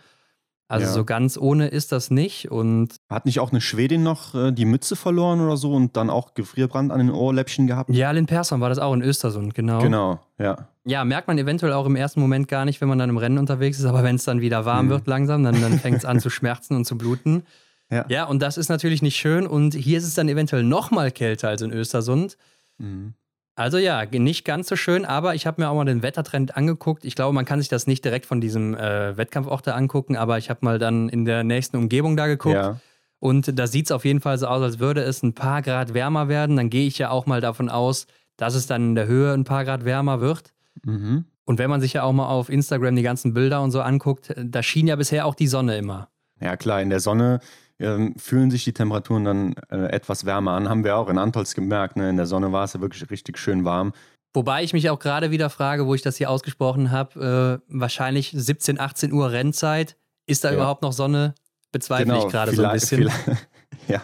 B: Also ja. so ganz ohne ist das nicht. Und
C: Hat nicht auch eine Schwedin noch äh, die Mütze verloren oder so und dann auch Gefrierbrand an den Ohrläppchen gehabt?
B: Ja, Lynn Persson war das auch in Östersund, genau.
C: Genau, ja.
B: Ja, merkt man eventuell auch im ersten Moment gar nicht, wenn man dann im Rennen unterwegs ist, aber wenn es dann wieder warm mhm. wird langsam, dann, dann fängt es an zu schmerzen und zu bluten. Ja. ja, und das ist natürlich nicht schön. Und hier ist es dann eventuell noch mal kälter als in Östersund. Mhm. Also ja, nicht ganz so schön, aber ich habe mir auch mal den Wettertrend angeguckt. Ich glaube, man kann sich das nicht direkt von diesem äh, Wettkampfort da angucken, aber ich habe mal dann in der nächsten Umgebung da geguckt. Ja. Und da sieht es auf jeden Fall so aus, als würde es ein paar Grad wärmer werden. Dann gehe ich ja auch mal davon aus, dass es dann in der Höhe ein paar Grad wärmer wird. Mhm. Und wenn man sich ja auch mal auf Instagram die ganzen Bilder und so anguckt, da schien ja bisher auch die Sonne immer.
C: Ja, klar, in der Sonne ähm, fühlen sich die Temperaturen dann äh, etwas wärmer an. Haben wir auch in Antolz gemerkt. Ne? In der Sonne war es ja wirklich richtig schön warm.
B: Wobei ich mich auch gerade wieder frage, wo ich das hier ausgesprochen habe, äh, wahrscheinlich 17, 18 Uhr Rennzeit. Ist da ja. überhaupt noch Sonne? Bezweifle genau, ich gerade so ein bisschen.
C: ja,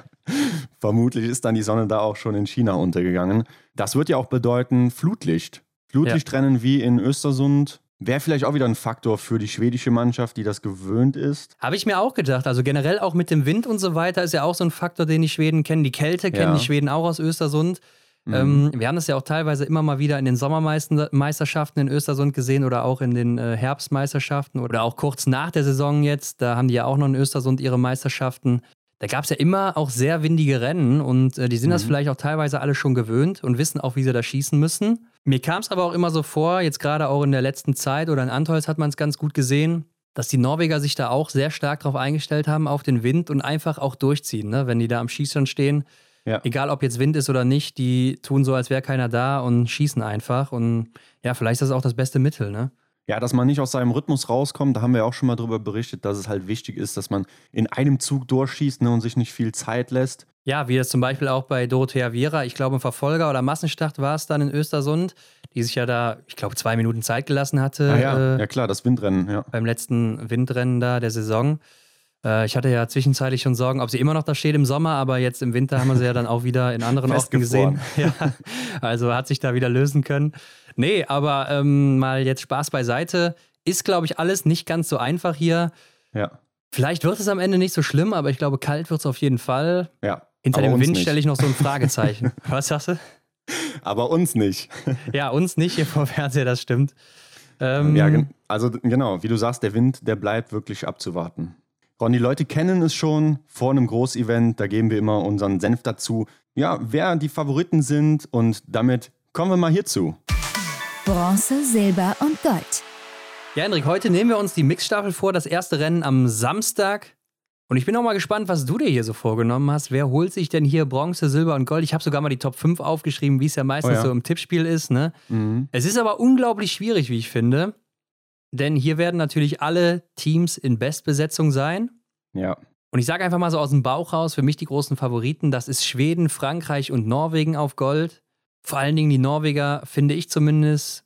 C: vermutlich ist dann die Sonne da auch schon in China untergegangen. Das wird ja auch bedeuten Flutlicht. Flutlichtrennen ja. wie in Östersund Wäre vielleicht auch wieder ein Faktor für die schwedische Mannschaft, die das gewöhnt ist.
B: Habe ich mir auch gedacht. Also generell auch mit dem Wind und so weiter ist ja auch so ein Faktor, den die Schweden kennen. Die Kälte kennen ja. die Schweden auch aus Östersund. Mhm. Ähm, wir haben das ja auch teilweise immer mal wieder in den Sommermeisterschaften in Östersund gesehen oder auch in den äh, Herbstmeisterschaften oder auch kurz nach der Saison jetzt. Da haben die ja auch noch in Östersund ihre Meisterschaften. Da gab es ja immer auch sehr windige Rennen und äh, die sind mhm. das vielleicht auch teilweise alle schon gewöhnt und wissen auch, wie sie da schießen müssen. Mir kam es aber auch immer so vor, jetzt gerade auch in der letzten Zeit oder in Antolz hat man es ganz gut gesehen, dass die Norweger sich da auch sehr stark darauf eingestellt haben, auf den Wind und einfach auch durchziehen. Ne? Wenn die da am Schießstand stehen, ja. egal ob jetzt Wind ist oder nicht, die tun so, als wäre keiner da und schießen einfach. Und ja, vielleicht ist das auch das beste Mittel. Ne?
C: Ja, dass man nicht aus seinem Rhythmus rauskommt, da haben wir auch schon mal darüber berichtet, dass es halt wichtig ist, dass man in einem Zug durchschießt ne, und sich nicht viel Zeit lässt.
B: Ja, wie das zum Beispiel auch bei Dorothea Viera, ich glaube im Verfolger oder Massenstart war es dann in Östersund, die sich ja da, ich glaube, zwei Minuten Zeit gelassen hatte.
C: Ah, ja. Äh, ja, klar, das Windrennen, ja.
B: Beim letzten Windrennen da der Saison. Äh, ich hatte ja zwischenzeitlich schon Sorgen, ob sie immer noch da steht im Sommer, aber jetzt im Winter haben wir sie ja dann auch wieder in anderen Orten gesehen. Ja, also hat sich da wieder lösen können. Nee, aber ähm, mal jetzt Spaß beiseite. Ist, glaube ich, alles nicht ganz so einfach hier.
C: Ja.
B: Vielleicht wird es am Ende nicht so schlimm, aber ich glaube, kalt wird es auf jeden Fall.
C: Ja.
B: Hinter dem Wind stelle ich noch so ein Fragezeichen. Was sagst du?
C: Aber uns nicht.
B: ja, uns nicht hier vor Fernseher, das stimmt.
C: Ähm, ja, also genau, wie du sagst, der Wind, der bleibt wirklich abzuwarten. Ron, die Leute kennen es schon vor einem Großevent, da geben wir immer unseren Senf dazu. Ja, wer die Favoriten sind und damit kommen wir mal hierzu.
A: Bronze, Silber und Gold.
B: Ja, Hendrik, heute nehmen wir uns die Mixstaffel vor, das erste Rennen am Samstag. Und ich bin auch mal gespannt, was du dir hier so vorgenommen hast. Wer holt sich denn hier Bronze, Silber und Gold? Ich habe sogar mal die Top 5 aufgeschrieben, wie es ja meistens oh ja. so im Tippspiel ist. Ne? Mhm. Es ist aber unglaublich schwierig, wie ich finde. Denn hier werden natürlich alle Teams in Bestbesetzung sein.
C: Ja.
B: Und ich sage einfach mal so aus dem Bauch raus, für mich die großen Favoriten, das ist Schweden, Frankreich und Norwegen auf Gold. Vor allen Dingen die Norweger, finde ich zumindest,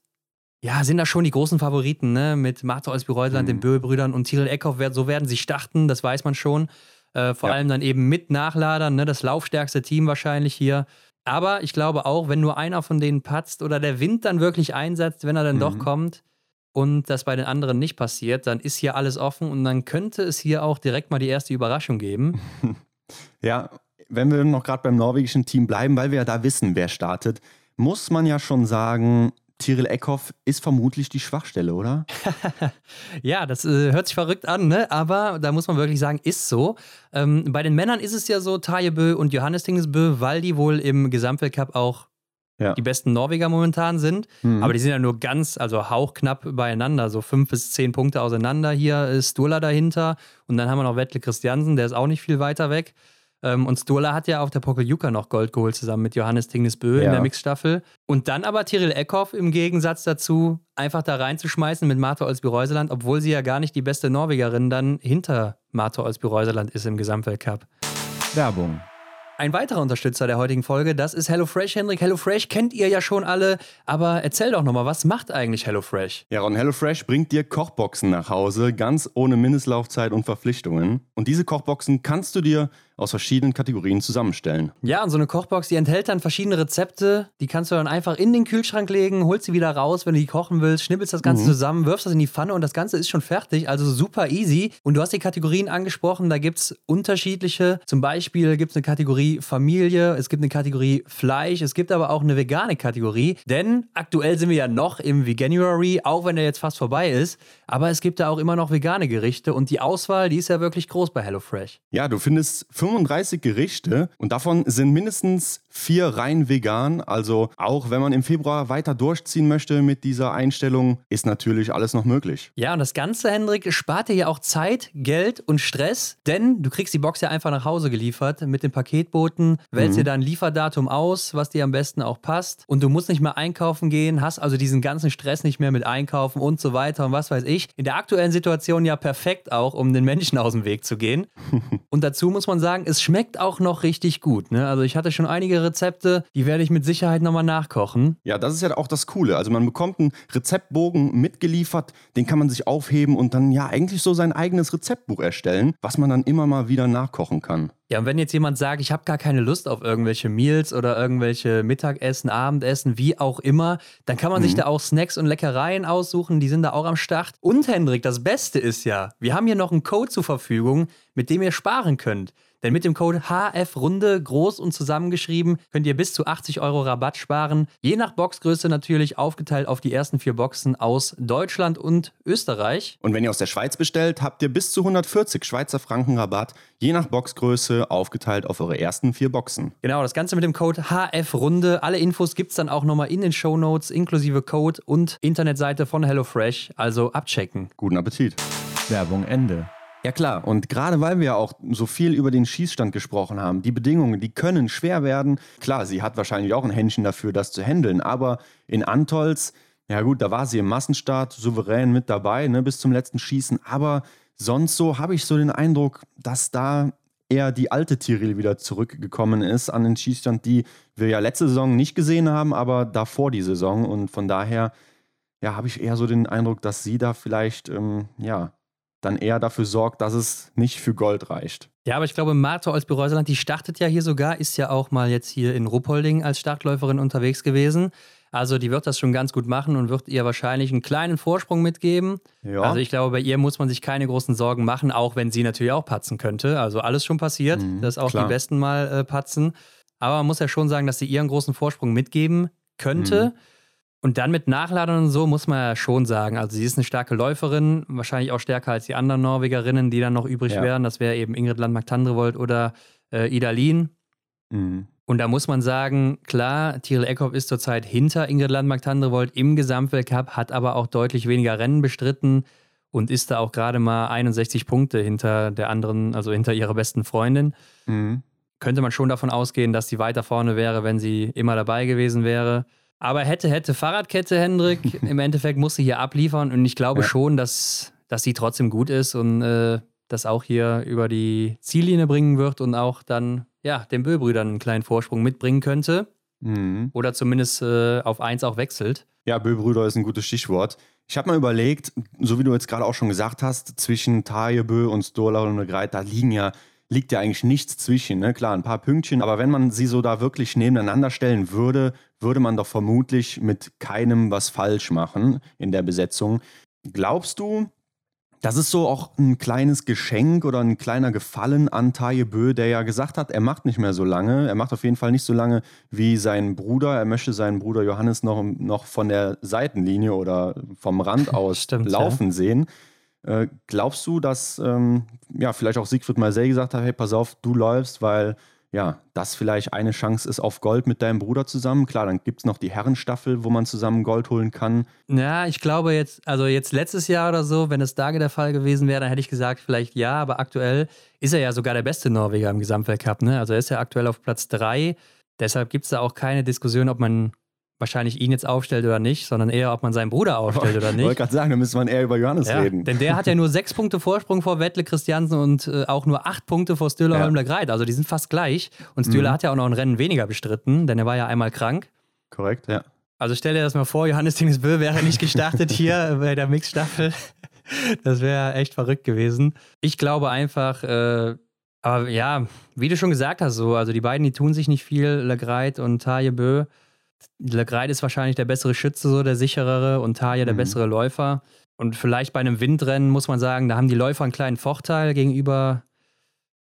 B: ja, sind da schon die großen Favoriten, ne? Mit Martha Olsby-Reuseland, mhm. den Böhl-Brüdern und Tyrell Eckhoff, so werden sie starten, das weiß man schon. Äh, vor ja. allem dann eben mit Nachladern, ne? Das laufstärkste Team wahrscheinlich hier. Aber ich glaube auch, wenn nur einer von denen patzt oder der Wind dann wirklich einsetzt, wenn er dann mhm. doch kommt, und das bei den anderen nicht passiert, dann ist hier alles offen und dann könnte es hier auch direkt mal die erste Überraschung geben.
C: Ja, wenn wir noch gerade beim norwegischen Team bleiben, weil wir ja da wissen, wer startet, muss man ja schon sagen, Tyrell Eckhoff ist vermutlich die Schwachstelle, oder?
B: ja, das äh, hört sich verrückt an, ne? aber da muss man wirklich sagen, ist so. Ähm, bei den Männern ist es ja so, Tajebö und Johannes Tingesbö, weil die wohl im Gesamtweltcup auch ja. die besten Norweger momentan sind. Mhm. Aber die sind ja nur ganz, also hauchknapp beieinander, so fünf bis zehn Punkte auseinander. Hier ist Sturla dahinter und dann haben wir noch Wettle Christiansen, der ist auch nicht viel weiter weg. Ähm, und Sturla hat ja auf der Pokeljuka noch Gold geholt, zusammen mit Johannes Tingnesbö ja. in der Mixstaffel. Und dann aber Tyrell Eckhoff im Gegensatz dazu einfach da reinzuschmeißen mit Martha Olsby-Reuseland, obwohl sie ja gar nicht die beste Norwegerin dann hinter Martha Olsby-Reuseland ist im Gesamtweltcup.
C: Werbung
B: ein weiterer Unterstützer der heutigen Folge, das ist HelloFresh. Hendrik, HelloFresh kennt ihr ja schon alle, aber erzähl doch nochmal, was macht eigentlich HelloFresh?
C: Ja, Ron, HelloFresh bringt dir Kochboxen nach Hause, ganz ohne Mindestlaufzeit und Verpflichtungen. Und diese Kochboxen kannst du dir aus verschiedenen Kategorien zusammenstellen.
B: Ja, und so eine Kochbox, die enthält dann verschiedene Rezepte. Die kannst du dann einfach in den Kühlschrank legen, holst sie wieder raus, wenn du die kochen willst, schnippelst das Ganze mhm. zusammen, wirfst das in die Pfanne und das Ganze ist schon fertig. Also super easy. Und du hast die Kategorien angesprochen, da gibt es unterschiedliche. Zum Beispiel gibt es eine Kategorie Familie, es gibt eine Kategorie Fleisch, es gibt aber auch eine vegane Kategorie. Denn aktuell sind wir ja noch im Veganuary, auch wenn der jetzt fast vorbei ist. Aber es gibt da auch immer noch vegane Gerichte und die Auswahl, die ist ja wirklich groß bei HelloFresh.
C: Ja, du findest 35 Gerichte und davon sind mindestens vier rein vegan. Also auch wenn man im Februar weiter durchziehen möchte mit dieser Einstellung, ist natürlich alles noch möglich.
B: Ja, und das Ganze, Hendrik, spart dir ja auch Zeit, Geld und Stress, denn du kriegst die Box ja einfach nach Hause geliefert mit dem Paketboten, wählst mhm. dir dann Lieferdatum aus, was dir am besten auch passt und du musst nicht mehr einkaufen gehen, hast also diesen ganzen Stress nicht mehr mit Einkaufen und so weiter und was weiß ich. In der aktuellen Situation ja perfekt auch, um den Menschen aus dem Weg zu gehen. und dazu muss man sagen, es schmeckt auch noch richtig gut. Ne? Also ich hatte schon einige Rezepte, die werde ich mit Sicherheit nochmal nachkochen.
C: Ja, das ist ja auch das Coole. Also man bekommt einen Rezeptbogen mitgeliefert, den kann man sich aufheben und dann ja eigentlich so sein eigenes Rezeptbuch erstellen, was man dann immer mal wieder nachkochen kann.
B: Ja, und wenn jetzt jemand sagt, ich habe gar keine Lust auf irgendwelche Meals oder irgendwelche Mittagessen, Abendessen, wie auch immer, dann kann man mhm. sich da auch Snacks und Leckereien aussuchen, die sind da auch am Start. Und Hendrik, das Beste ist ja, wir haben hier noch einen Code zur Verfügung, mit dem ihr sparen könnt. Denn mit dem Code HFRunde groß und zusammengeschrieben könnt ihr bis zu 80 Euro Rabatt sparen. Je nach Boxgröße natürlich aufgeteilt auf die ersten vier Boxen aus Deutschland und Österreich.
C: Und wenn ihr aus der Schweiz bestellt, habt ihr bis zu 140 Schweizer Franken Rabatt, je nach Boxgröße aufgeteilt auf eure ersten vier Boxen.
B: Genau, das Ganze mit dem Code HFRunde. Alle Infos gibt es dann auch nochmal in den Show Notes inklusive Code und Internetseite von HelloFresh. Also abchecken.
C: Guten Appetit.
D: Werbung Ende.
C: Ja klar, und gerade weil wir auch so viel über den Schießstand gesprochen haben, die Bedingungen, die können schwer werden. Klar, sie hat wahrscheinlich auch ein Händchen dafür, das zu handeln, aber in Antolz, ja gut, da war sie im Massenstart souverän mit dabei, ne, bis zum letzten Schießen, aber sonst so habe ich so den Eindruck, dass da eher die alte Tiril wieder zurückgekommen ist an den Schießstand, die wir ja letzte Saison nicht gesehen haben, aber davor die Saison. Und von daher ja, habe ich eher so den Eindruck, dass sie da vielleicht ähm, ja dann eher dafür sorgt, dass es nicht für Gold reicht.
B: Ja, aber ich glaube, Martha Olsby-Reuseland, die startet ja hier sogar, ist ja auch mal jetzt hier in Ruppolding als Startläuferin unterwegs gewesen. Also die wird das schon ganz gut machen und wird ihr wahrscheinlich einen kleinen Vorsprung mitgeben. Ja. Also ich glaube, bei ihr muss man sich keine großen Sorgen machen, auch wenn sie natürlich auch patzen könnte. Also alles schon passiert, mhm, dass auch klar. die Besten mal äh, patzen. Aber man muss ja schon sagen, dass sie ihren großen Vorsprung mitgeben könnte. Mhm. Und dann mit Nachladern und so muss man ja schon sagen, also sie ist eine starke Läuferin, wahrscheinlich auch stärker als die anderen Norwegerinnen, die dann noch übrig ja. wären. Das wäre eben Ingrid Landmark-Tandrevold oder äh, Ida Lien. Mhm. Und da muss man sagen, klar, Tyrell Eckhoff ist zurzeit hinter Ingrid Landmark-Tandrevold im Gesamtweltcup, hat aber auch deutlich weniger Rennen bestritten und ist da auch gerade mal 61 Punkte hinter der anderen, also hinter ihrer besten Freundin. Mhm. Könnte man schon davon ausgehen, dass sie weiter vorne wäre, wenn sie immer dabei gewesen wäre. Aber hätte, hätte Fahrradkette, Hendrik. Im Endeffekt muss sie hier abliefern und ich glaube ja. schon, dass, dass sie trotzdem gut ist und äh, das auch hier über die Ziellinie bringen wird und auch dann ja, den Böbrüdern einen kleinen Vorsprung mitbringen könnte. Mhm. Oder zumindest äh, auf eins auch wechselt.
C: Ja, Böbrüder ist ein gutes Stichwort. Ich habe mal überlegt, so wie du jetzt gerade auch schon gesagt hast, zwischen Tajebö und Stola und Greit, da liegen ja liegt ja eigentlich nichts zwischen. Ne? Klar, ein paar Pünktchen, aber wenn man sie so da wirklich nebeneinander stellen würde, würde man doch vermutlich mit keinem was falsch machen in der Besetzung. Glaubst du, Das ist so auch ein kleines Geschenk oder ein kleiner Gefallen an Taye Bö, der ja gesagt hat, er macht nicht mehr so lange. Er macht auf jeden Fall nicht so lange wie sein Bruder. Er möchte seinen Bruder Johannes noch, noch von der Seitenlinie oder vom Rand aus Stimmt, laufen ja. sehen. Äh, glaubst du, dass ähm, ja, vielleicht auch Siegfried Marseille gesagt hat, hey, pass auf, du läufst, weil ja, das vielleicht eine Chance ist auf Gold mit deinem Bruder zusammen. Klar, dann gibt es noch die Herrenstaffel, wo man zusammen Gold holen kann.
B: Ja, ich glaube jetzt, also jetzt letztes Jahr oder so, wenn es da der Fall gewesen wäre, dann hätte ich gesagt, vielleicht ja, aber aktuell ist er ja sogar der beste Norweger im Gesamtweltcup. Ne? Also er ist ja aktuell auf Platz 3. Deshalb gibt es da auch keine Diskussion, ob man wahrscheinlich ihn jetzt aufstellt oder nicht, sondern eher, ob man seinen Bruder aufstellt oder nicht. Ich
C: wollte gerade sagen, da müsste man eher über Johannes
B: ja,
C: reden.
B: Denn der hat ja nur sechs Punkte Vorsprung vor Wettle Christiansen und äh, auch nur acht Punkte vor Stühler ja. Holmler Greit. Also die sind fast gleich. Und Stühler mhm. hat ja auch noch ein Rennen weniger bestritten, denn er war ja einmal krank.
C: Korrekt, ja.
B: Also stell dir das mal vor, Johannes Dingsbö wäre nicht gestartet hier bei der Mixstaffel. Das wäre echt verrückt gewesen. Ich glaube einfach, äh, aber ja, wie du schon gesagt hast, so, also die beiden, die tun sich nicht viel, Legreit und Taje Bö. Legreid ist wahrscheinlich der bessere Schütze, so der sicherere und Taja der mhm. bessere Läufer. Und vielleicht bei einem Windrennen muss man sagen, da haben die Läufer einen kleinen Vorteil gegenüber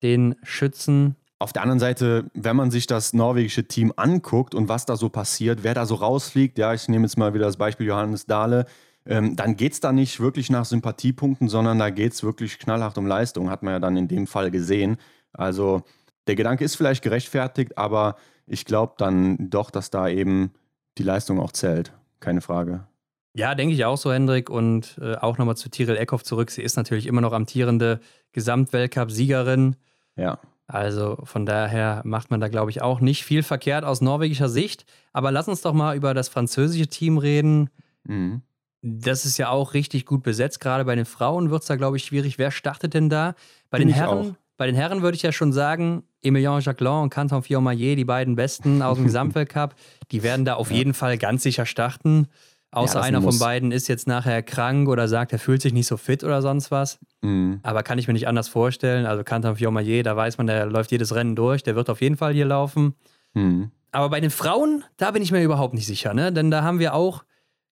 B: den Schützen.
C: Auf der anderen Seite, wenn man sich das norwegische Team anguckt und was da so passiert, wer da so rausfliegt, ja, ich nehme jetzt mal wieder das Beispiel Johannes Dahle, ähm, dann geht es da nicht wirklich nach Sympathiepunkten, sondern da geht es wirklich knallhart um Leistung, hat man ja dann in dem Fall gesehen. Also der Gedanke ist vielleicht gerechtfertigt, aber ich glaube dann doch, dass da eben die Leistung auch zählt. Keine Frage.
B: Ja, denke ich auch so, Hendrik. Und äh, auch nochmal zu Tiril Eckhoff zurück. Sie ist natürlich immer noch amtierende Gesamtweltcup-Siegerin.
C: Ja.
B: Also von daher macht man da, glaube ich, auch nicht viel verkehrt aus norwegischer Sicht. Aber lass uns doch mal über das französische Team reden. Mhm. Das ist ja auch richtig gut besetzt. Gerade bei den Frauen wird es da, glaube ich, schwierig. Wer startet denn da? Bei Bin den Herren, bei den Herren würde ich ja schon sagen, Emilien Jacquelin und Canton Fiormaillet, die beiden Besten aus dem Gesamtweltcup, die werden da auf ja. jeden Fall ganz sicher starten. Außer ja, einer von beiden ist jetzt nachher krank oder sagt, er fühlt sich nicht so fit oder sonst was. Mhm. Aber kann ich mir nicht anders vorstellen. Also Canton Fiormaillet, da weiß man, der läuft jedes Rennen durch, der wird auf jeden Fall hier laufen. Mhm. Aber bei den Frauen, da bin ich mir überhaupt nicht sicher, ne? Denn da haben wir auch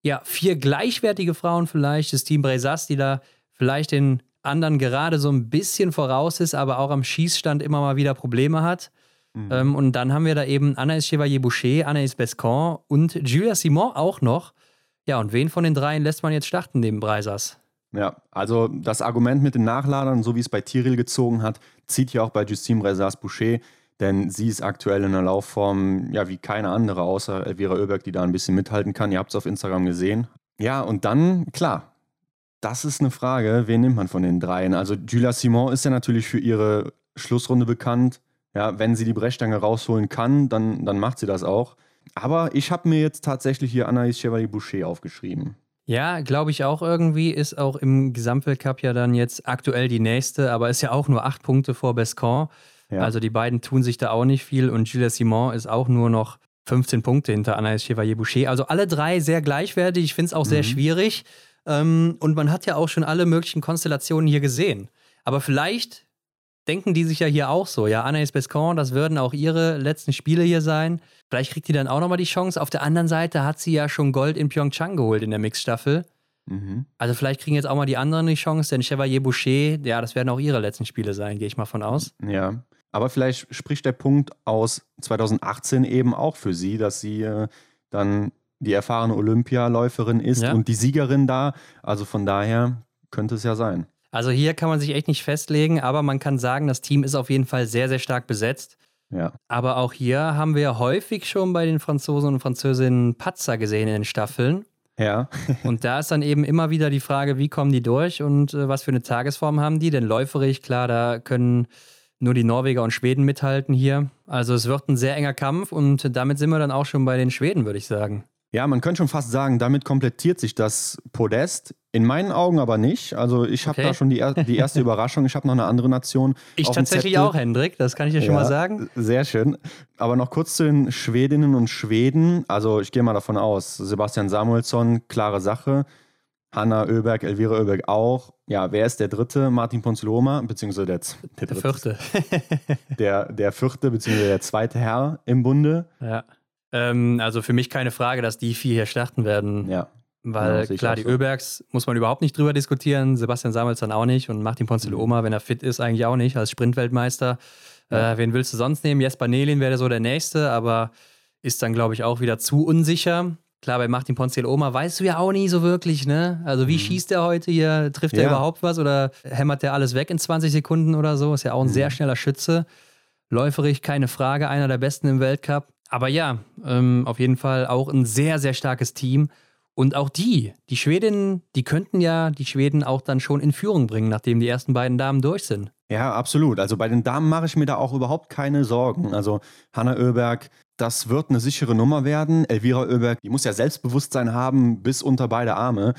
B: ja, vier gleichwertige Frauen vielleicht, das Team Bresas, die da vielleicht den anderen gerade so ein bisschen voraus ist, aber auch am Schießstand immer mal wieder Probleme hat. Mhm. Ähm, und dann haben wir da eben Anaïs Chevalier-Boucher, Anaïs Bescon und Julia Simon auch noch. Ja, und wen von den dreien lässt man jetzt starten neben Breisers?
C: Ja, also das Argument mit den Nachladern, so wie es bei Tiril gezogen hat, zieht ja auch bei Justine Breisers-Boucher, denn sie ist aktuell in einer Laufform, ja, wie keine andere, außer Elvira Oeberg, die da ein bisschen mithalten kann. Ihr habt es auf Instagram gesehen. Ja, und dann, klar, das ist eine Frage, wen nimmt man von den dreien? Also Julia Simon ist ja natürlich für ihre Schlussrunde bekannt. Ja, wenn sie die Brechstange rausholen kann, dann, dann macht sie das auch. Aber ich habe mir jetzt tatsächlich hier Anaïs Chevalier-Boucher aufgeschrieben.
B: Ja, glaube ich auch irgendwie. Ist auch im Gesamtweltcup ja dann jetzt aktuell die nächste, aber ist ja auch nur acht Punkte vor Bescon. Ja. Also die beiden tun sich da auch nicht viel und Julia Simon ist auch nur noch 15 Punkte hinter Anaïs Chevalier-Boucher. Also alle drei sehr gleichwertig. Ich finde es auch mhm. sehr schwierig. Ähm, und man hat ja auch schon alle möglichen Konstellationen hier gesehen. Aber vielleicht denken die sich ja hier auch so. Ja, Anaïs Bescon, das würden auch ihre letzten Spiele hier sein. Vielleicht kriegt die dann auch nochmal die Chance. Auf der anderen Seite hat sie ja schon Gold in Pyeongchang geholt in der Mixstaffel. Mhm. Also vielleicht kriegen jetzt auch mal die anderen die Chance, denn Chevalier Boucher, ja, das werden auch ihre letzten Spiele sein, gehe ich mal von aus.
C: Ja, aber vielleicht spricht der Punkt aus 2018 eben auch für sie, dass sie äh, dann die erfahrene Olympialäuferin ist ja. und die Siegerin da. Also von daher könnte es ja sein.
B: Also hier kann man sich echt nicht festlegen, aber man kann sagen, das Team ist auf jeden Fall sehr, sehr stark besetzt.
C: Ja.
B: Aber auch hier haben wir häufig schon bei den Franzosen und Französinnen Patzer gesehen in den Staffeln.
C: Ja.
B: und da ist dann eben immer wieder die Frage, wie kommen die durch und äh, was für eine Tagesform haben die? Denn läuferig, klar, da können nur die Norweger und Schweden mithalten hier. Also es wird ein sehr enger Kampf und damit sind wir dann auch schon bei den Schweden, würde ich sagen.
C: Ja, man könnte schon fast sagen, damit komplettiert sich das Podest. In meinen Augen aber nicht. Also ich habe okay. da schon die, die erste Überraschung. Ich habe noch eine andere Nation.
B: Ich tatsächlich auch, Hendrik. Das kann ich dir ja, schon mal sagen.
C: Sehr schön. Aber noch kurz zu den Schwedinnen und Schweden. Also ich gehe mal davon aus, Sebastian Samuelsson, klare Sache. Hanna Oeberg, Elvira Oeberg auch. Ja, wer ist der dritte? Martin Ponzloma, beziehungsweise der,
B: der, der vierte.
C: der, der vierte, beziehungsweise der zweite Herr im Bunde.
B: Ja. Ähm, also für mich keine Frage, dass die vier hier starten werden.
C: Ja.
B: Weil ja, klar, die so. Ölbergs muss man überhaupt nicht drüber diskutieren, Sebastian Samuelsson auch nicht und Martin Ponziloma, mhm. wenn er fit ist, eigentlich auch nicht, als Sprintweltmeister. Ja. Äh, wen willst du sonst nehmen? Jesper Nelin wäre so der Nächste, aber ist dann, glaube ich, auch wieder zu unsicher. Klar, bei Martin Ponziloma weißt du ja auch nie so wirklich, ne? Also wie mhm. schießt der heute hier? Trifft ja. er überhaupt was oder hämmert der alles weg in 20 Sekunden oder so? Ist ja auch ein mhm. sehr schneller Schütze. Läuferig, keine Frage, einer der besten im Weltcup. Aber ja, ähm, auf jeden Fall auch ein sehr, sehr starkes Team. Und auch die, die Schwedinnen, die könnten ja die Schweden auch dann schon in Führung bringen, nachdem die ersten beiden Damen durch sind.
C: Ja, absolut. Also bei den Damen mache ich mir da auch überhaupt keine Sorgen. Also Hanna Oeberg, das wird eine sichere Nummer werden. Elvira Oeberg, die muss ja Selbstbewusstsein haben bis unter beide Arme.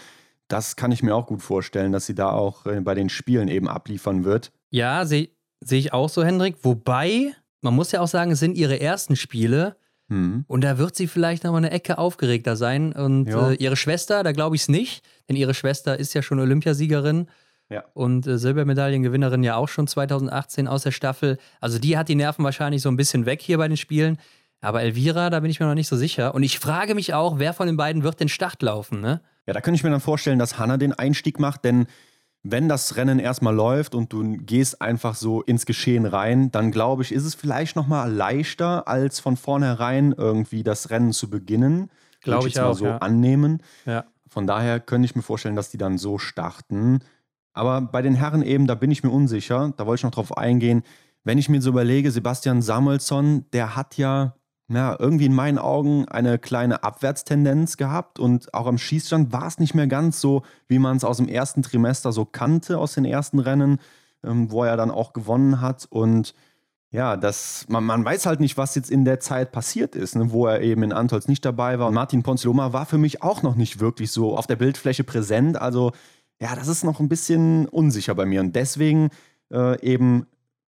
C: Das kann ich mir auch gut vorstellen, dass sie da auch äh, bei den Spielen eben abliefern wird.
B: Ja, sehe seh ich auch so, Hendrik. Wobei, man muss ja auch sagen, es sind ihre ersten Spiele. Mhm. Und da wird sie vielleicht noch mal eine Ecke aufgeregter sein. Und äh, ihre Schwester, da glaube ich es nicht, denn ihre Schwester ist ja schon Olympiasiegerin. Ja. Und äh, Silbermedaillengewinnerin ja auch schon 2018 aus der Staffel. Also die hat die Nerven wahrscheinlich so ein bisschen weg hier bei den Spielen. Aber Elvira, da bin ich mir noch nicht so sicher. Und ich frage mich auch, wer von den beiden wird den Start laufen, ne?
C: Ja, da könnte ich mir dann vorstellen, dass Hanna den Einstieg macht, denn wenn das Rennen erstmal läuft und du gehst einfach so ins Geschehen rein, dann glaube ich, ist es vielleicht nochmal leichter, als von vornherein irgendwie das Rennen zu beginnen.
B: Glaube ich, ich auch.
C: so ja. annehmen. Ja. Von daher könnte ich mir vorstellen, dass die dann so starten. Aber bei den Herren eben, da bin ich mir unsicher. Da wollte ich noch drauf eingehen. Wenn ich mir so überlege, Sebastian Samuelsson, der hat ja ja, irgendwie in meinen Augen eine kleine Abwärtstendenz gehabt und auch am Schießstand war es nicht mehr ganz so, wie man es aus dem ersten Trimester so kannte, aus den ersten Rennen, ähm, wo er dann auch gewonnen hat. Und ja, das, man, man weiß halt nicht, was jetzt in der Zeit passiert ist, ne, wo er eben in Antolz nicht dabei war. Und Martin Ponziloma war für mich auch noch nicht wirklich so auf der Bildfläche präsent. Also ja, das ist noch ein bisschen unsicher bei mir. Und deswegen äh, eben,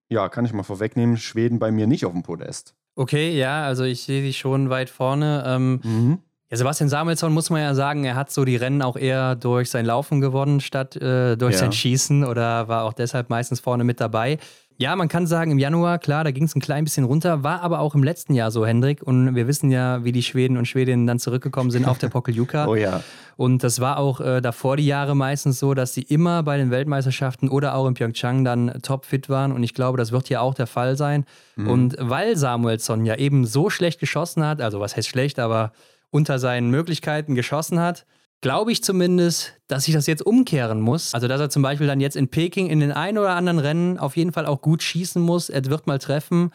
C: ja, kann ich mal vorwegnehmen, Schweden bei mir nicht auf dem Podest.
B: Okay, ja, also ich sehe sie schon weit vorne. Ähm, mhm. ja, Sebastian Samuelsson muss man ja sagen, er hat so die Rennen auch eher durch sein Laufen gewonnen, statt äh, durch ja. sein Schießen oder war auch deshalb meistens vorne mit dabei. Ja, man kann sagen, im Januar, klar, da ging es ein klein bisschen runter, war aber auch im letzten Jahr so, Hendrik. Und wir wissen ja, wie die Schweden und Schwedinnen dann zurückgekommen sind auf der Pokeljuka.
C: oh ja.
B: Und das war auch äh, davor die Jahre meistens so, dass sie immer bei den Weltmeisterschaften oder auch in Pyeongchang dann topfit waren. Und ich glaube, das wird hier auch der Fall sein. Mhm. Und weil Samuelsson ja eben so schlecht geschossen hat, also was heißt schlecht, aber unter seinen Möglichkeiten geschossen hat, glaube ich zumindest, dass sich das jetzt umkehren muss. Also, dass er zum Beispiel dann jetzt in Peking in den ein oder anderen Rennen auf jeden Fall auch gut schießen muss. Er wird mal treffen.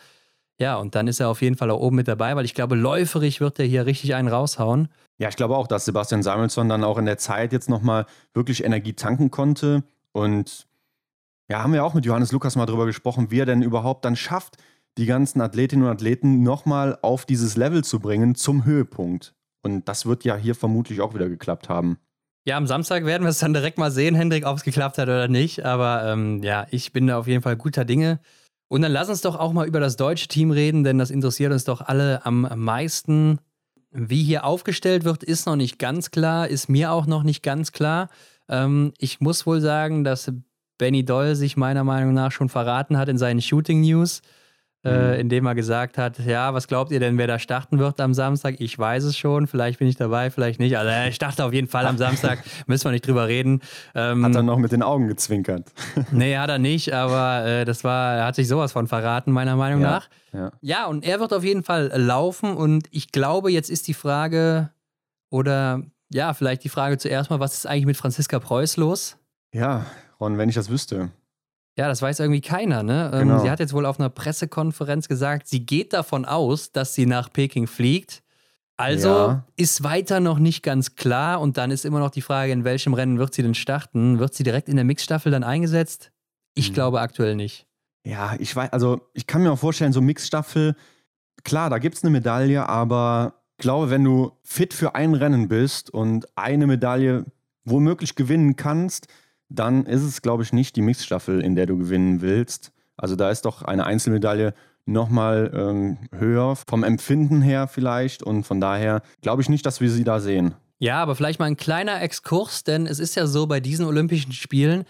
B: Ja, und dann ist er auf jeden Fall auch oben mit dabei, weil ich glaube, läuferig wird er hier richtig einen raushauen.
C: Ja, ich glaube auch, dass Sebastian Samuelsson dann auch in der Zeit jetzt nochmal wirklich Energie tanken konnte. Und ja, haben wir auch mit Johannes Lukas mal drüber gesprochen, wie er denn überhaupt dann schafft, die ganzen Athletinnen und Athleten nochmal auf dieses Level zu bringen zum Höhepunkt. Und das wird ja hier vermutlich auch wieder geklappt haben.
B: Ja, am Samstag werden wir es dann direkt mal sehen, Hendrik, ob es geklappt hat oder nicht. Aber ähm, ja, ich bin da auf jeden Fall guter Dinge. Und dann lass uns doch auch mal über das deutsche Team reden, denn das interessiert uns doch alle am meisten. Wie hier aufgestellt wird, ist noch nicht ganz klar, ist mir auch noch nicht ganz klar. Ähm, ich muss wohl sagen, dass Benny Doll sich meiner Meinung nach schon verraten hat in seinen Shooting News. Äh, mhm. indem er gesagt hat, ja, was glaubt ihr denn, wer da starten wird am Samstag? Ich weiß es schon, vielleicht bin ich dabei, vielleicht nicht. Also ich dachte auf jeden Fall am Samstag, müssen wir nicht drüber reden.
C: Ähm, hat er noch mit den Augen gezwinkert?
B: nee, hat er nicht, aber äh, das war, er hat sich sowas von verraten, meiner Meinung ja, nach. Ja. ja, und er wird auf jeden Fall laufen und ich glaube, jetzt ist die Frage, oder ja, vielleicht die Frage zuerst mal, was ist eigentlich mit Franziska Preuß los?
C: Ja, Ron, wenn ich das wüsste.
B: Ja, das weiß irgendwie keiner. Ne? Ähm, genau. Sie hat jetzt wohl auf einer Pressekonferenz gesagt, sie geht davon aus, dass sie nach Peking fliegt. Also ja. ist weiter noch nicht ganz klar und dann ist immer noch die Frage, in welchem Rennen wird sie denn starten? Wird sie direkt in der Mixstaffel dann eingesetzt? Ich hm. glaube aktuell nicht.
C: Ja, ich weiß, also ich kann mir auch vorstellen, so Mixstaffel, klar, da gibt es eine Medaille, aber ich glaube, wenn du fit für ein Rennen bist und eine Medaille womöglich gewinnen kannst, dann ist es, glaube ich, nicht die Mixstaffel, in der du gewinnen willst. Also da ist doch eine Einzelmedaille nochmal ähm, höher vom Empfinden her vielleicht und von daher glaube ich nicht, dass wir sie da sehen.
B: Ja, aber vielleicht mal ein kleiner Exkurs, denn es ist ja so bei diesen Olympischen Spielen,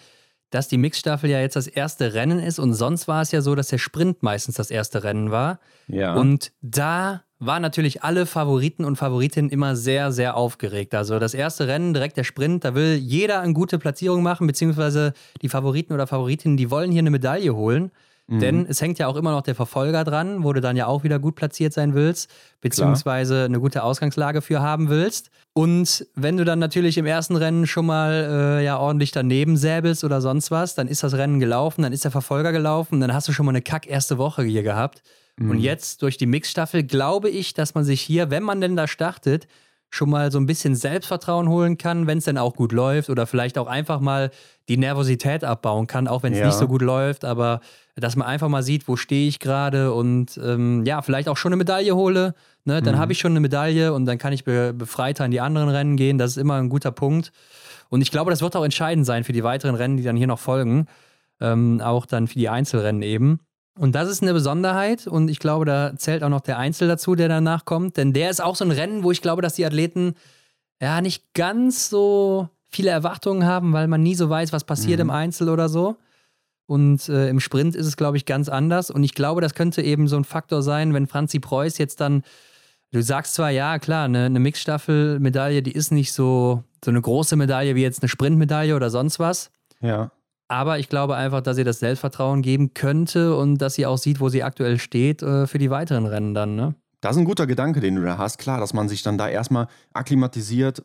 B: dass die Mixstaffel ja jetzt das erste Rennen ist und sonst war es ja so, dass der Sprint meistens das erste Rennen war. Ja. Und da waren natürlich alle Favoriten und Favoritinnen immer sehr, sehr aufgeregt. Also das erste Rennen, direkt der Sprint, da will jeder eine gute Platzierung machen, beziehungsweise die Favoriten oder Favoritinnen, die wollen hier eine Medaille holen. Mhm. Denn es hängt ja auch immer noch der Verfolger dran, wo du dann ja auch wieder gut platziert sein willst, beziehungsweise Klar. eine gute Ausgangslage für haben willst. Und wenn du dann natürlich im ersten Rennen schon mal äh, ja ordentlich daneben säbelst oder sonst was, dann ist das Rennen gelaufen, dann ist der Verfolger gelaufen, dann hast du schon mal eine kack erste Woche hier gehabt. Mhm. Und jetzt durch die Mixstaffel glaube ich, dass man sich hier, wenn man denn da startet, schon mal so ein bisschen Selbstvertrauen holen kann, wenn es denn auch gut läuft oder vielleicht auch einfach mal die Nervosität abbauen kann, auch wenn es ja. nicht so gut läuft, aber dass man einfach mal sieht, wo stehe ich gerade und ähm, ja, vielleicht auch schon eine Medaille hole. Ne? Dann mhm. habe ich schon eine Medaille und dann kann ich be befreiter in die anderen Rennen gehen. Das ist immer ein guter Punkt. Und ich glaube, das wird auch entscheidend sein für die weiteren Rennen, die dann hier noch folgen. Ähm, auch dann für die Einzelrennen eben. Und das ist eine Besonderheit und ich glaube, da zählt auch noch der Einzel dazu, der danach kommt, denn der ist auch so ein Rennen, wo ich glaube, dass die Athleten ja nicht ganz so viele Erwartungen haben, weil man nie so weiß, was passiert mhm. im Einzel oder so. Und äh, im Sprint ist es, glaube ich, ganz anders. Und ich glaube, das könnte eben so ein Faktor sein, wenn Franzi Preuß jetzt dann, du sagst zwar, ja, klar, eine, eine Mixstaffel-Medaille, die ist nicht so, so eine große Medaille wie jetzt eine Sprintmedaille oder sonst was.
C: Ja.
B: Aber ich glaube einfach, dass ihr das Selbstvertrauen geben könnte und dass sie auch sieht, wo sie aktuell steht äh, für die weiteren Rennen dann, ne?
C: Das ist ein guter Gedanke, den du da hast. Klar, dass man sich dann da erstmal akklimatisiert.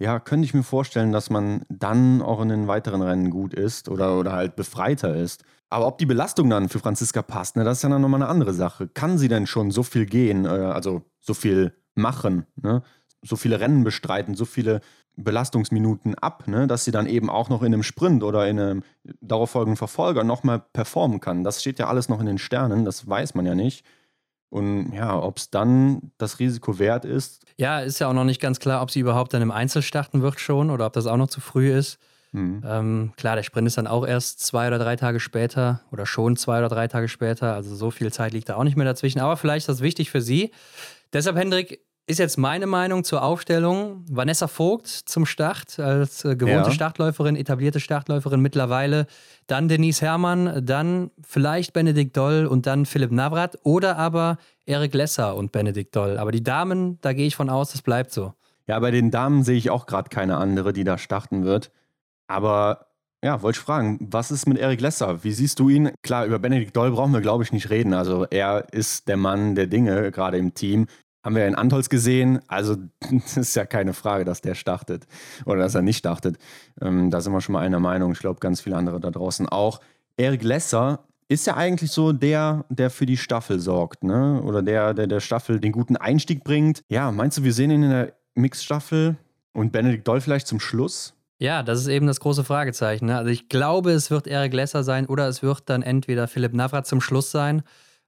C: Ja, könnte ich mir vorstellen, dass man dann auch in den weiteren Rennen gut ist oder, oder halt befreiter ist. Aber ob die Belastung dann für Franziska passt, ne, das ist ja dann nochmal eine andere Sache. Kann sie denn schon so viel gehen, äh, also so viel machen, ne? So viele Rennen bestreiten, so viele Belastungsminuten ab, ne, dass sie dann eben auch noch in einem Sprint oder in einem darauffolgenden Verfolger nochmal performen kann. Das steht ja alles noch in den Sternen, das weiß man ja nicht. Und ja, ob es dann das Risiko wert ist.
B: Ja, ist ja auch noch nicht ganz klar, ob sie überhaupt dann im Einzel starten wird schon oder ob das auch noch zu früh ist. Mhm. Ähm, klar, der Sprint ist dann auch erst zwei oder drei Tage später oder schon zwei oder drei Tage später. Also so viel Zeit liegt da auch nicht mehr dazwischen. Aber vielleicht ist das wichtig für sie. Deshalb, Hendrik, ist jetzt meine Meinung zur Aufstellung. Vanessa Vogt zum Start als äh, gewohnte ja. Startläuferin, etablierte Startläuferin mittlerweile. Dann Denise Herrmann, dann vielleicht Benedikt Doll und dann Philipp Navrat oder aber Erik Lesser und Benedikt Doll. Aber die Damen, da gehe ich von aus, das bleibt so.
C: Ja, bei den Damen sehe ich auch gerade keine andere, die da starten wird. Aber ja, wollte ich fragen, was ist mit Erik Lesser? Wie siehst du ihn? Klar, über Benedikt Doll brauchen wir, glaube ich, nicht reden. Also er ist der Mann der Dinge, gerade im Team. Haben wir in Antolz gesehen. Also, das ist ja keine Frage, dass der startet oder dass er nicht startet. Ähm, da sind wir schon mal einer Meinung. Ich glaube, ganz viele andere da draußen auch. Erik Lesser ist ja eigentlich so der, der für die Staffel sorgt, ne? Oder der, der der Staffel den guten Einstieg bringt. Ja, meinst du, wir sehen ihn in der Mixstaffel und Benedikt Doll vielleicht zum Schluss?
B: Ja, das ist eben das große Fragezeichen. Ne? Also ich glaube, es wird Erik Lesser sein oder es wird dann entweder Philipp Navrat zum Schluss sein.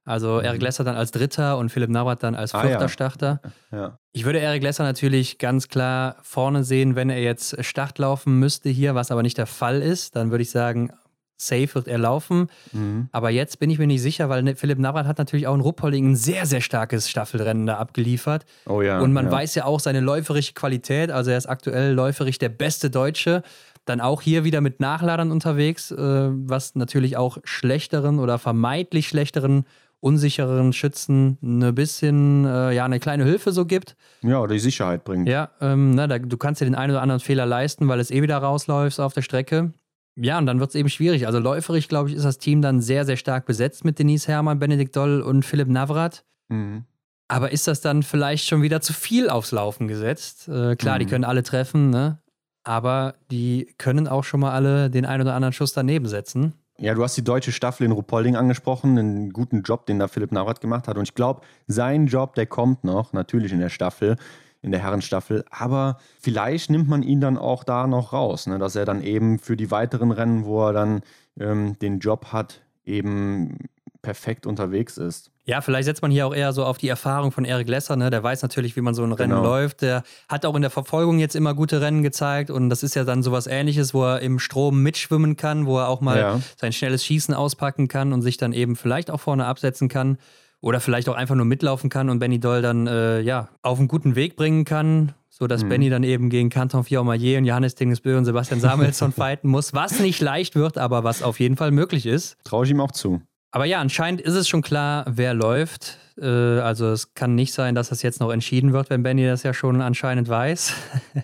B: Also Eric mhm. Lesser dann als Dritter und Philipp Navrat dann als vierter ah, ja. Starter. Ja. Ich würde Eric Lesser natürlich ganz klar vorne sehen, wenn er jetzt Start laufen müsste hier, was aber nicht der Fall ist. Dann würde ich sagen, safe wird er laufen. Mhm. Aber jetzt bin ich mir nicht sicher, weil ne, Philipp Navrat hat natürlich auch in Ruppolding ein sehr, sehr starkes Staffelrennen da abgeliefert.
C: Oh ja.
B: Und man
C: ja.
B: weiß ja auch seine läuferische Qualität. Also er ist aktuell läuferisch der beste Deutsche. Dann auch hier wieder mit Nachladern unterwegs, äh, was natürlich auch schlechteren oder vermeintlich schlechteren unsichereren Schützen eine bisschen, äh, ja, eine kleine Hilfe so gibt.
C: Ja, oder die Sicherheit bringt.
B: Ja, ähm, na, da, du kannst dir den einen oder anderen Fehler leisten, weil es eh wieder rausläufst auf der Strecke. Ja, und dann wird es eben schwierig. Also läuferisch, glaube ich, ist das Team dann sehr, sehr stark besetzt mit Denise Herrmann, Benedikt Doll und Philipp Navrat. Mhm. Aber ist das dann vielleicht schon wieder zu viel aufs Laufen gesetzt? Äh, klar, mhm. die können alle treffen, ne? Aber die können auch schon mal alle den einen oder anderen Schuss daneben setzen.
C: Ja, du hast die deutsche Staffel in Rupolding angesprochen, einen guten Job, den da Philipp Navrat gemacht hat. Und ich glaube, sein Job, der kommt noch, natürlich in der Staffel, in der Herrenstaffel. Aber vielleicht nimmt man ihn dann auch da noch raus, ne? dass er dann eben für die weiteren Rennen, wo er dann ähm, den Job hat, eben perfekt unterwegs ist.
B: Ja, vielleicht setzt man hier auch eher so auf die Erfahrung von Eric Lesser, ne? Der weiß natürlich, wie man so ein Rennen genau. läuft. Der hat auch in der Verfolgung jetzt immer gute Rennen gezeigt und das ist ja dann sowas ähnliches, wo er im Strom mitschwimmen kann, wo er auch mal ja. sein schnelles Schießen auspacken kann und sich dann eben vielleicht auch vorne absetzen kann. Oder vielleicht auch einfach nur mitlaufen kann und Benny Doll dann äh, ja, auf einen guten Weg bringen kann, sodass mhm. Benny dann eben gegen Canton Fiormaillet und Johannes Dingesbö und Sebastian Samuelsson fighten muss, was nicht leicht wird, aber was auf jeden Fall möglich ist.
C: Traue ich ihm auch zu.
B: Aber ja, anscheinend ist es schon klar, wer läuft. Äh, also es kann nicht sein, dass das jetzt noch entschieden wird, wenn Benny das ja schon anscheinend weiß.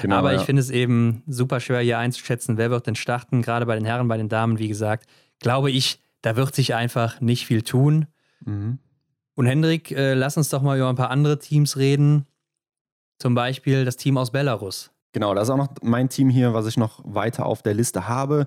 B: Genau, Aber ich finde es eben super schwer hier einzuschätzen, wer wird denn starten, gerade bei den Herren, bei den Damen, wie gesagt. Glaube ich, da wird sich einfach nicht viel tun. Mhm. Und Hendrik, äh, lass uns doch mal über ein paar andere Teams reden. Zum Beispiel das Team aus Belarus.
C: Genau, das ist auch noch mein Team hier, was ich noch weiter auf der Liste habe.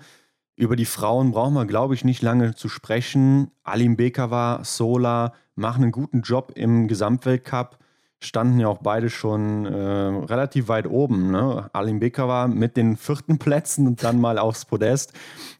C: Über die Frauen brauchen wir, glaube ich, nicht lange zu sprechen. Alim Bekava, Sola machen einen guten Job im Gesamtweltcup. Standen ja auch beide schon äh, relativ weit oben. Ne? Alim Bekava mit den vierten Plätzen und dann mal aufs Podest.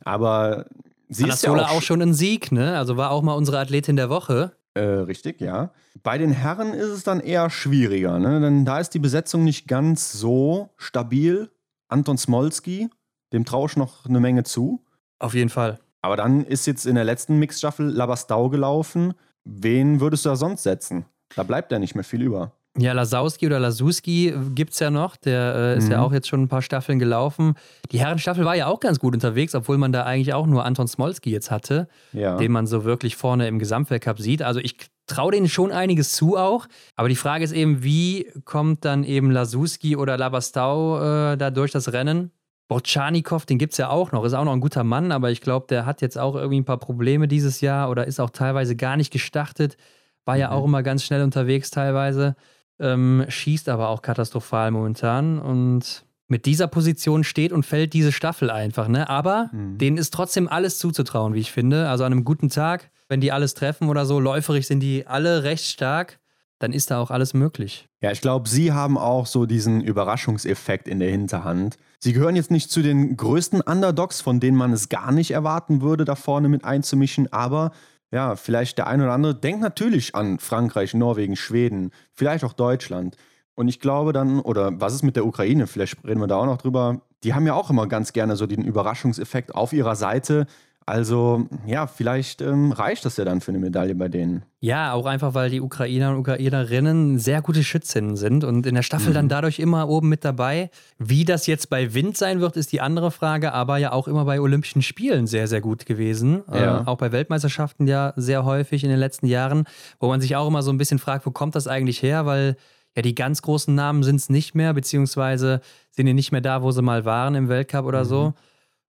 C: Aber sie Anna ist ja
B: auch, auch schon ein Sieg, ne? Also war auch mal unsere Athletin der Woche.
C: Äh, richtig, ja. Bei den Herren ist es dann eher schwieriger, ne? denn da ist die Besetzung nicht ganz so stabil. Anton Smolski, dem traue ich noch eine Menge zu.
B: Auf jeden Fall.
C: Aber dann ist jetzt in der letzten Mixstaffel Labastau gelaufen. Wen würdest du da sonst setzen? Da bleibt ja nicht mehr viel über.
B: Ja, Lasowski oder Lasuski gibt es ja noch. Der äh, ist mhm. ja auch jetzt schon ein paar Staffeln gelaufen. Die Herrenstaffel war ja auch ganz gut unterwegs, obwohl man da eigentlich auch nur Anton Smolski jetzt hatte, ja. den man so wirklich vorne im Gesamtweltcup sieht. Also ich traue denen schon einiges zu auch. Aber die Frage ist eben, wie kommt dann eben Lasuski oder Labastau äh, da durch das Rennen? Borchanikow, den gibt es ja auch noch, ist auch noch ein guter Mann, aber ich glaube, der hat jetzt auch irgendwie ein paar Probleme dieses Jahr oder ist auch teilweise gar nicht gestartet. War ja mhm. auch immer ganz schnell unterwegs teilweise ähm, schießt aber auch katastrophal momentan und mit dieser Position steht und fällt diese Staffel einfach, ne? Aber mhm. denen ist trotzdem alles zuzutrauen, wie ich finde. Also an einem guten Tag, wenn die alles treffen oder so, läuferig sind die alle recht stark, dann ist da auch alles möglich.
C: Ja, ich glaube, sie haben auch so diesen Überraschungseffekt in der Hinterhand. Sie gehören jetzt nicht zu den größten Underdogs, von denen man es gar nicht erwarten würde, da vorne mit einzumischen, aber ja, vielleicht der ein oder andere denkt natürlich an Frankreich, Norwegen, Schweden, vielleicht auch Deutschland. Und ich glaube dann, oder was ist mit der Ukraine? Vielleicht reden wir da auch noch drüber. Die haben ja auch immer ganz gerne so den Überraschungseffekt auf ihrer Seite. Also ja, vielleicht ähm, reicht das ja dann für eine Medaille bei denen.
B: Ja, auch einfach, weil die Ukrainer und Ukrainerinnen sehr gute Schützinnen sind und in der Staffel mhm. dann dadurch immer oben mit dabei. Wie das jetzt bei Wind sein wird, ist die andere Frage, aber ja auch immer bei Olympischen Spielen sehr, sehr gut gewesen. Ja. Äh, auch bei Weltmeisterschaften ja sehr häufig in den letzten Jahren, wo man sich auch immer so ein bisschen fragt, wo kommt das eigentlich her? Weil ja, die ganz großen Namen sind es nicht mehr, beziehungsweise sind die nicht mehr da, wo sie mal waren im Weltcup oder mhm. so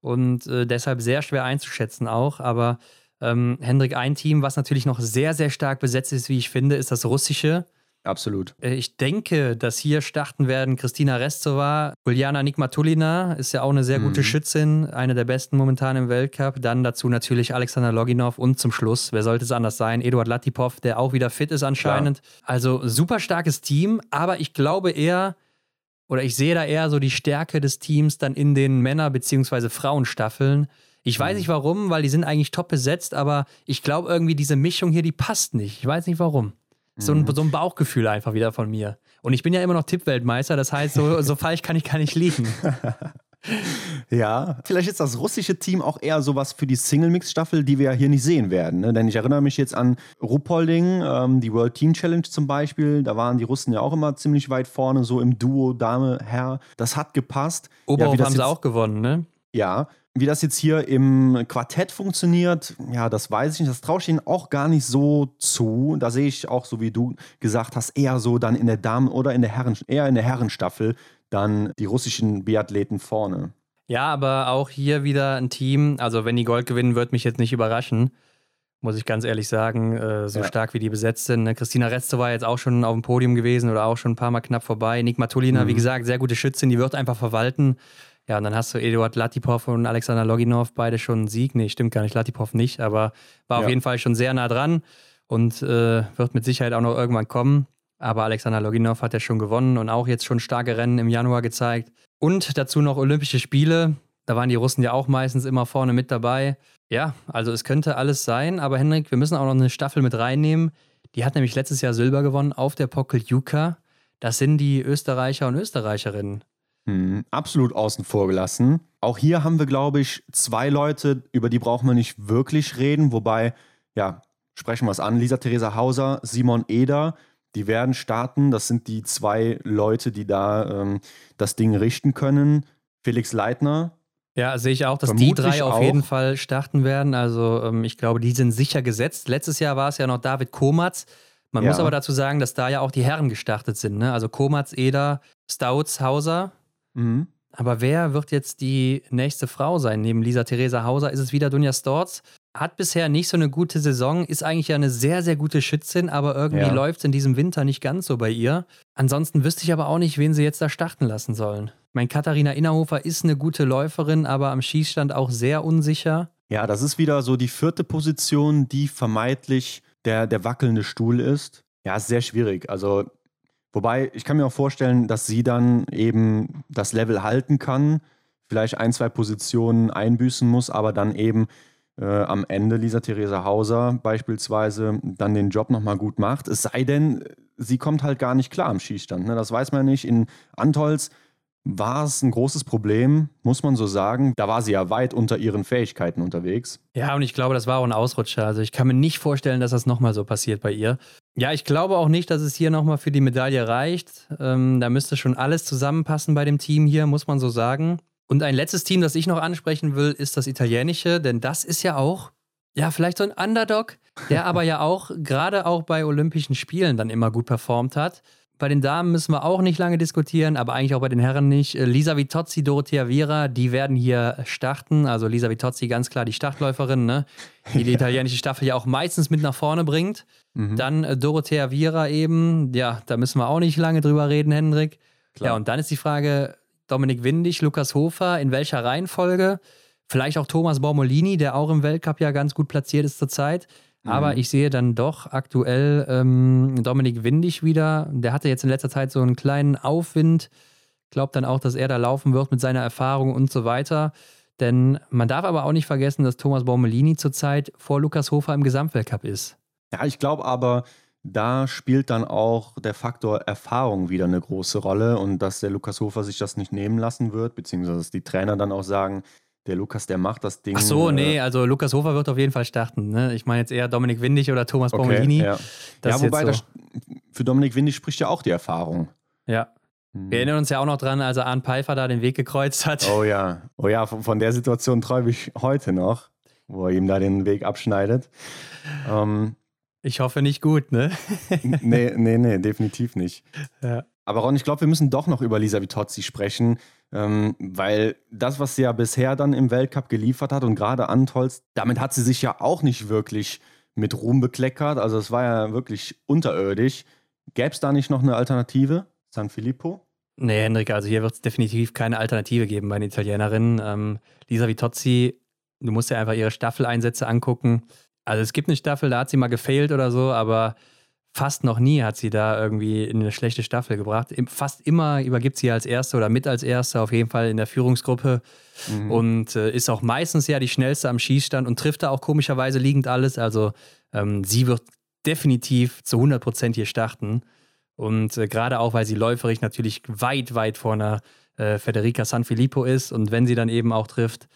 B: und äh, deshalb sehr schwer einzuschätzen auch. Aber ähm, Hendrik, ein Team, was natürlich noch sehr, sehr stark besetzt ist, wie ich finde, ist das russische.
C: Absolut.
B: Äh, ich denke, dass hier starten werden Kristina Restova, Juliana Nikmatulina ist ja auch eine sehr gute mhm. Schützin, eine der besten momentan im Weltcup. Dann dazu natürlich Alexander Loginov und zum Schluss, wer sollte es anders sein, Eduard Latipov, der auch wieder fit ist anscheinend. Klar. Also super starkes Team, aber ich glaube eher, oder ich sehe da eher so die Stärke des Teams dann in den Männer- bzw. Frauenstaffeln. Ich weiß mhm. nicht warum, weil die sind eigentlich top besetzt, aber ich glaube irgendwie, diese Mischung hier, die passt nicht. Ich weiß nicht warum. So ein, mhm. so ein Bauchgefühl einfach wieder von mir. Und ich bin ja immer noch Tippweltmeister, das heißt, so, so falsch kann ich gar nicht liegen.
C: Ja, vielleicht ist das russische Team auch eher sowas für die Single-Mix-Staffel, die wir ja hier nicht sehen werden. Ne? Denn ich erinnere mich jetzt an Ruppolding, ähm, die World Team Challenge zum Beispiel. Da waren die Russen ja auch immer ziemlich weit vorne, so im Duo Dame, Herr. Das hat gepasst.
B: Oberhof
C: ja,
B: haben sie auch gewonnen, ne?
C: Ja, wie das jetzt hier im Quartett funktioniert, ja, das weiß ich nicht. Das traue ich ihnen auch gar nicht so zu. Da sehe ich auch, so wie du gesagt hast, eher so dann in der Damen- oder in der Herren, eher in der Herrenstaffel dann die russischen Biathleten vorne.
B: Ja, aber auch hier wieder ein Team. Also, wenn die Gold gewinnen, wird mich jetzt nicht überraschen. Muss ich ganz ehrlich sagen, äh, so ja. stark wie die besetzt sind. Ne? Christina Retze war jetzt auch schon auf dem Podium gewesen oder auch schon ein paar Mal knapp vorbei. Nick Matulina, mhm. wie gesagt, sehr gute Schützin, die wird einfach verwalten. Ja, und dann hast du Eduard Latipov und Alexander Loginov, beide schon einen Sieg. Nee, stimmt gar nicht, Latipov nicht, aber war ja. auf jeden Fall schon sehr nah dran und äh, wird mit Sicherheit auch noch irgendwann kommen. Aber Alexander Loginov hat ja schon gewonnen und auch jetzt schon starke Rennen im Januar gezeigt. Und dazu noch Olympische Spiele. Da waren die Russen ja auch meistens immer vorne mit dabei. Ja, also es könnte alles sein, aber Henrik, wir müssen auch noch eine Staffel mit reinnehmen. Die hat nämlich letztes Jahr Silber gewonnen auf der Pokeljuka. Das sind die Österreicher und Österreicherinnen.
C: Hm, absolut außen vor gelassen. Auch hier haben wir, glaube ich, zwei Leute, über die brauchen wir nicht wirklich reden. Wobei, ja, sprechen wir es an. Lisa Theresa Hauser, Simon Eder die werden starten. Das sind die zwei Leute, die da ähm, das Ding richten können. Felix Leitner
B: Ja, sehe ich auch, dass die drei auf auch. jeden Fall starten werden. Also ähm, ich glaube, die sind sicher gesetzt. Letztes Jahr war es ja noch David Komatz. Man ja. muss aber dazu sagen, dass da ja auch die Herren gestartet sind. Ne? Also Komatz, Eder, Stouts, Hauser. Mhm. Aber wer wird jetzt die nächste Frau sein? Neben Lisa Theresa Hauser ist es wieder Dunja Storz. Hat bisher nicht so eine gute Saison, ist eigentlich ja eine sehr, sehr gute Schützin, aber irgendwie ja. läuft es in diesem Winter nicht ganz so bei ihr. Ansonsten wüsste ich aber auch nicht, wen sie jetzt da starten lassen sollen. Mein Katharina Innerhofer ist eine gute Läuferin, aber am Schießstand auch sehr unsicher.
C: Ja, das ist wieder so die vierte Position, die vermeintlich der, der wackelnde Stuhl ist. Ja, ist sehr schwierig. Also Wobei, ich kann mir auch vorstellen, dass sie dann eben das Level halten kann, vielleicht ein, zwei Positionen einbüßen muss, aber dann eben äh, am Ende Lisa Theresa Hauser beispielsweise dann den Job nochmal gut macht. Es sei denn, sie kommt halt gar nicht klar am Schießstand. Ne? Das weiß man nicht. In Antolz war es ein großes Problem, muss man so sagen. Da war sie ja weit unter ihren Fähigkeiten unterwegs.
B: Ja, und ich glaube, das war auch ein Ausrutscher. Also ich kann mir nicht vorstellen, dass das nochmal so passiert bei ihr. Ja, ich glaube auch nicht, dass es hier nochmal für die Medaille reicht. Ähm, da müsste schon alles zusammenpassen bei dem Team hier, muss man so sagen. Und ein letztes Team, das ich noch ansprechen will, ist das italienische, denn das ist ja auch, ja, vielleicht so ein Underdog, der aber ja auch gerade auch bei Olympischen Spielen dann immer gut performt hat. Bei den Damen müssen wir auch nicht lange diskutieren, aber eigentlich auch bei den Herren nicht. Äh, Lisa Vitozzi, Dorothea Viera, die werden hier starten. Also Lisa Vitozzi ganz klar die Startläuferin, ne? die die italienische Staffel ja auch meistens mit nach vorne bringt. Mhm. Dann äh, Dorothea Viera eben, ja, da müssen wir auch nicht lange drüber reden, Hendrik. Klar. Ja, und dann ist die Frage, Dominik Windig, Lukas Hofer, in welcher Reihenfolge? Vielleicht auch Thomas Bormolini, der auch im Weltcup ja ganz gut platziert ist zurzeit. Aber mhm. ich sehe dann doch aktuell ähm, Dominik Windig wieder. Der hatte jetzt in letzter Zeit so einen kleinen Aufwind. Glaubt dann auch, dass er da laufen wird mit seiner Erfahrung und so weiter. Denn man darf aber auch nicht vergessen, dass Thomas Baumelini zurzeit vor Lukas Hofer im Gesamtweltcup ist.
C: Ja, ich glaube aber, da spielt dann auch der Faktor Erfahrung wieder eine große Rolle und dass der Lukas Hofer sich das nicht nehmen lassen wird, beziehungsweise dass die Trainer dann auch sagen, der Lukas, der macht das Ding.
B: Ach so, nee, äh, also Lukas Hofer wird auf jeden Fall starten. Ne? Ich meine jetzt eher Dominik Windig oder Thomas okay, Bommelini.
C: Ja, ja wobei so. das, für Dominik Windig spricht ja auch die Erfahrung.
B: Ja. Hm. Wir erinnern uns ja auch noch dran, als Arne Pfeiffer da den Weg gekreuzt hat.
C: Oh ja, oh ja, von, von der Situation träume ich heute noch, wo er ihm da den Weg abschneidet.
B: Ähm, ich hoffe nicht gut, ne?
C: nee, nee, nee, definitiv nicht. Ja. Aber Ron, ich glaube, wir müssen doch noch über Lisa Vitozzi sprechen. Ähm, weil das, was sie ja bisher dann im Weltcup geliefert hat und gerade Antolz, damit hat sie sich ja auch nicht wirklich mit Ruhm bekleckert. Also es war ja wirklich unterirdisch. Gäbe es da nicht noch eine Alternative? San Filippo?
B: Nee, Hendrik, also hier wird es definitiv keine Alternative geben bei den Italienerinnen. Ähm, Lisa Vitozzi, du musst dir einfach ihre Staffeleinsätze angucken. Also es gibt eine Staffel, da hat sie mal gefailt oder so, aber fast noch nie hat sie da irgendwie in eine schlechte Staffel gebracht. Fast immer übergibt sie als Erste oder mit als Erste, auf jeden Fall in der Führungsgruppe. Mhm. Und äh, ist auch meistens ja die schnellste am Schießstand und trifft da auch komischerweise liegend alles. Also ähm, sie wird definitiv zu 100 Prozent hier starten. Und äh, gerade auch, weil sie läuferig natürlich weit, weit vor einer äh, Federica Sanfilippo ist. Und wenn sie dann eben auch trifft,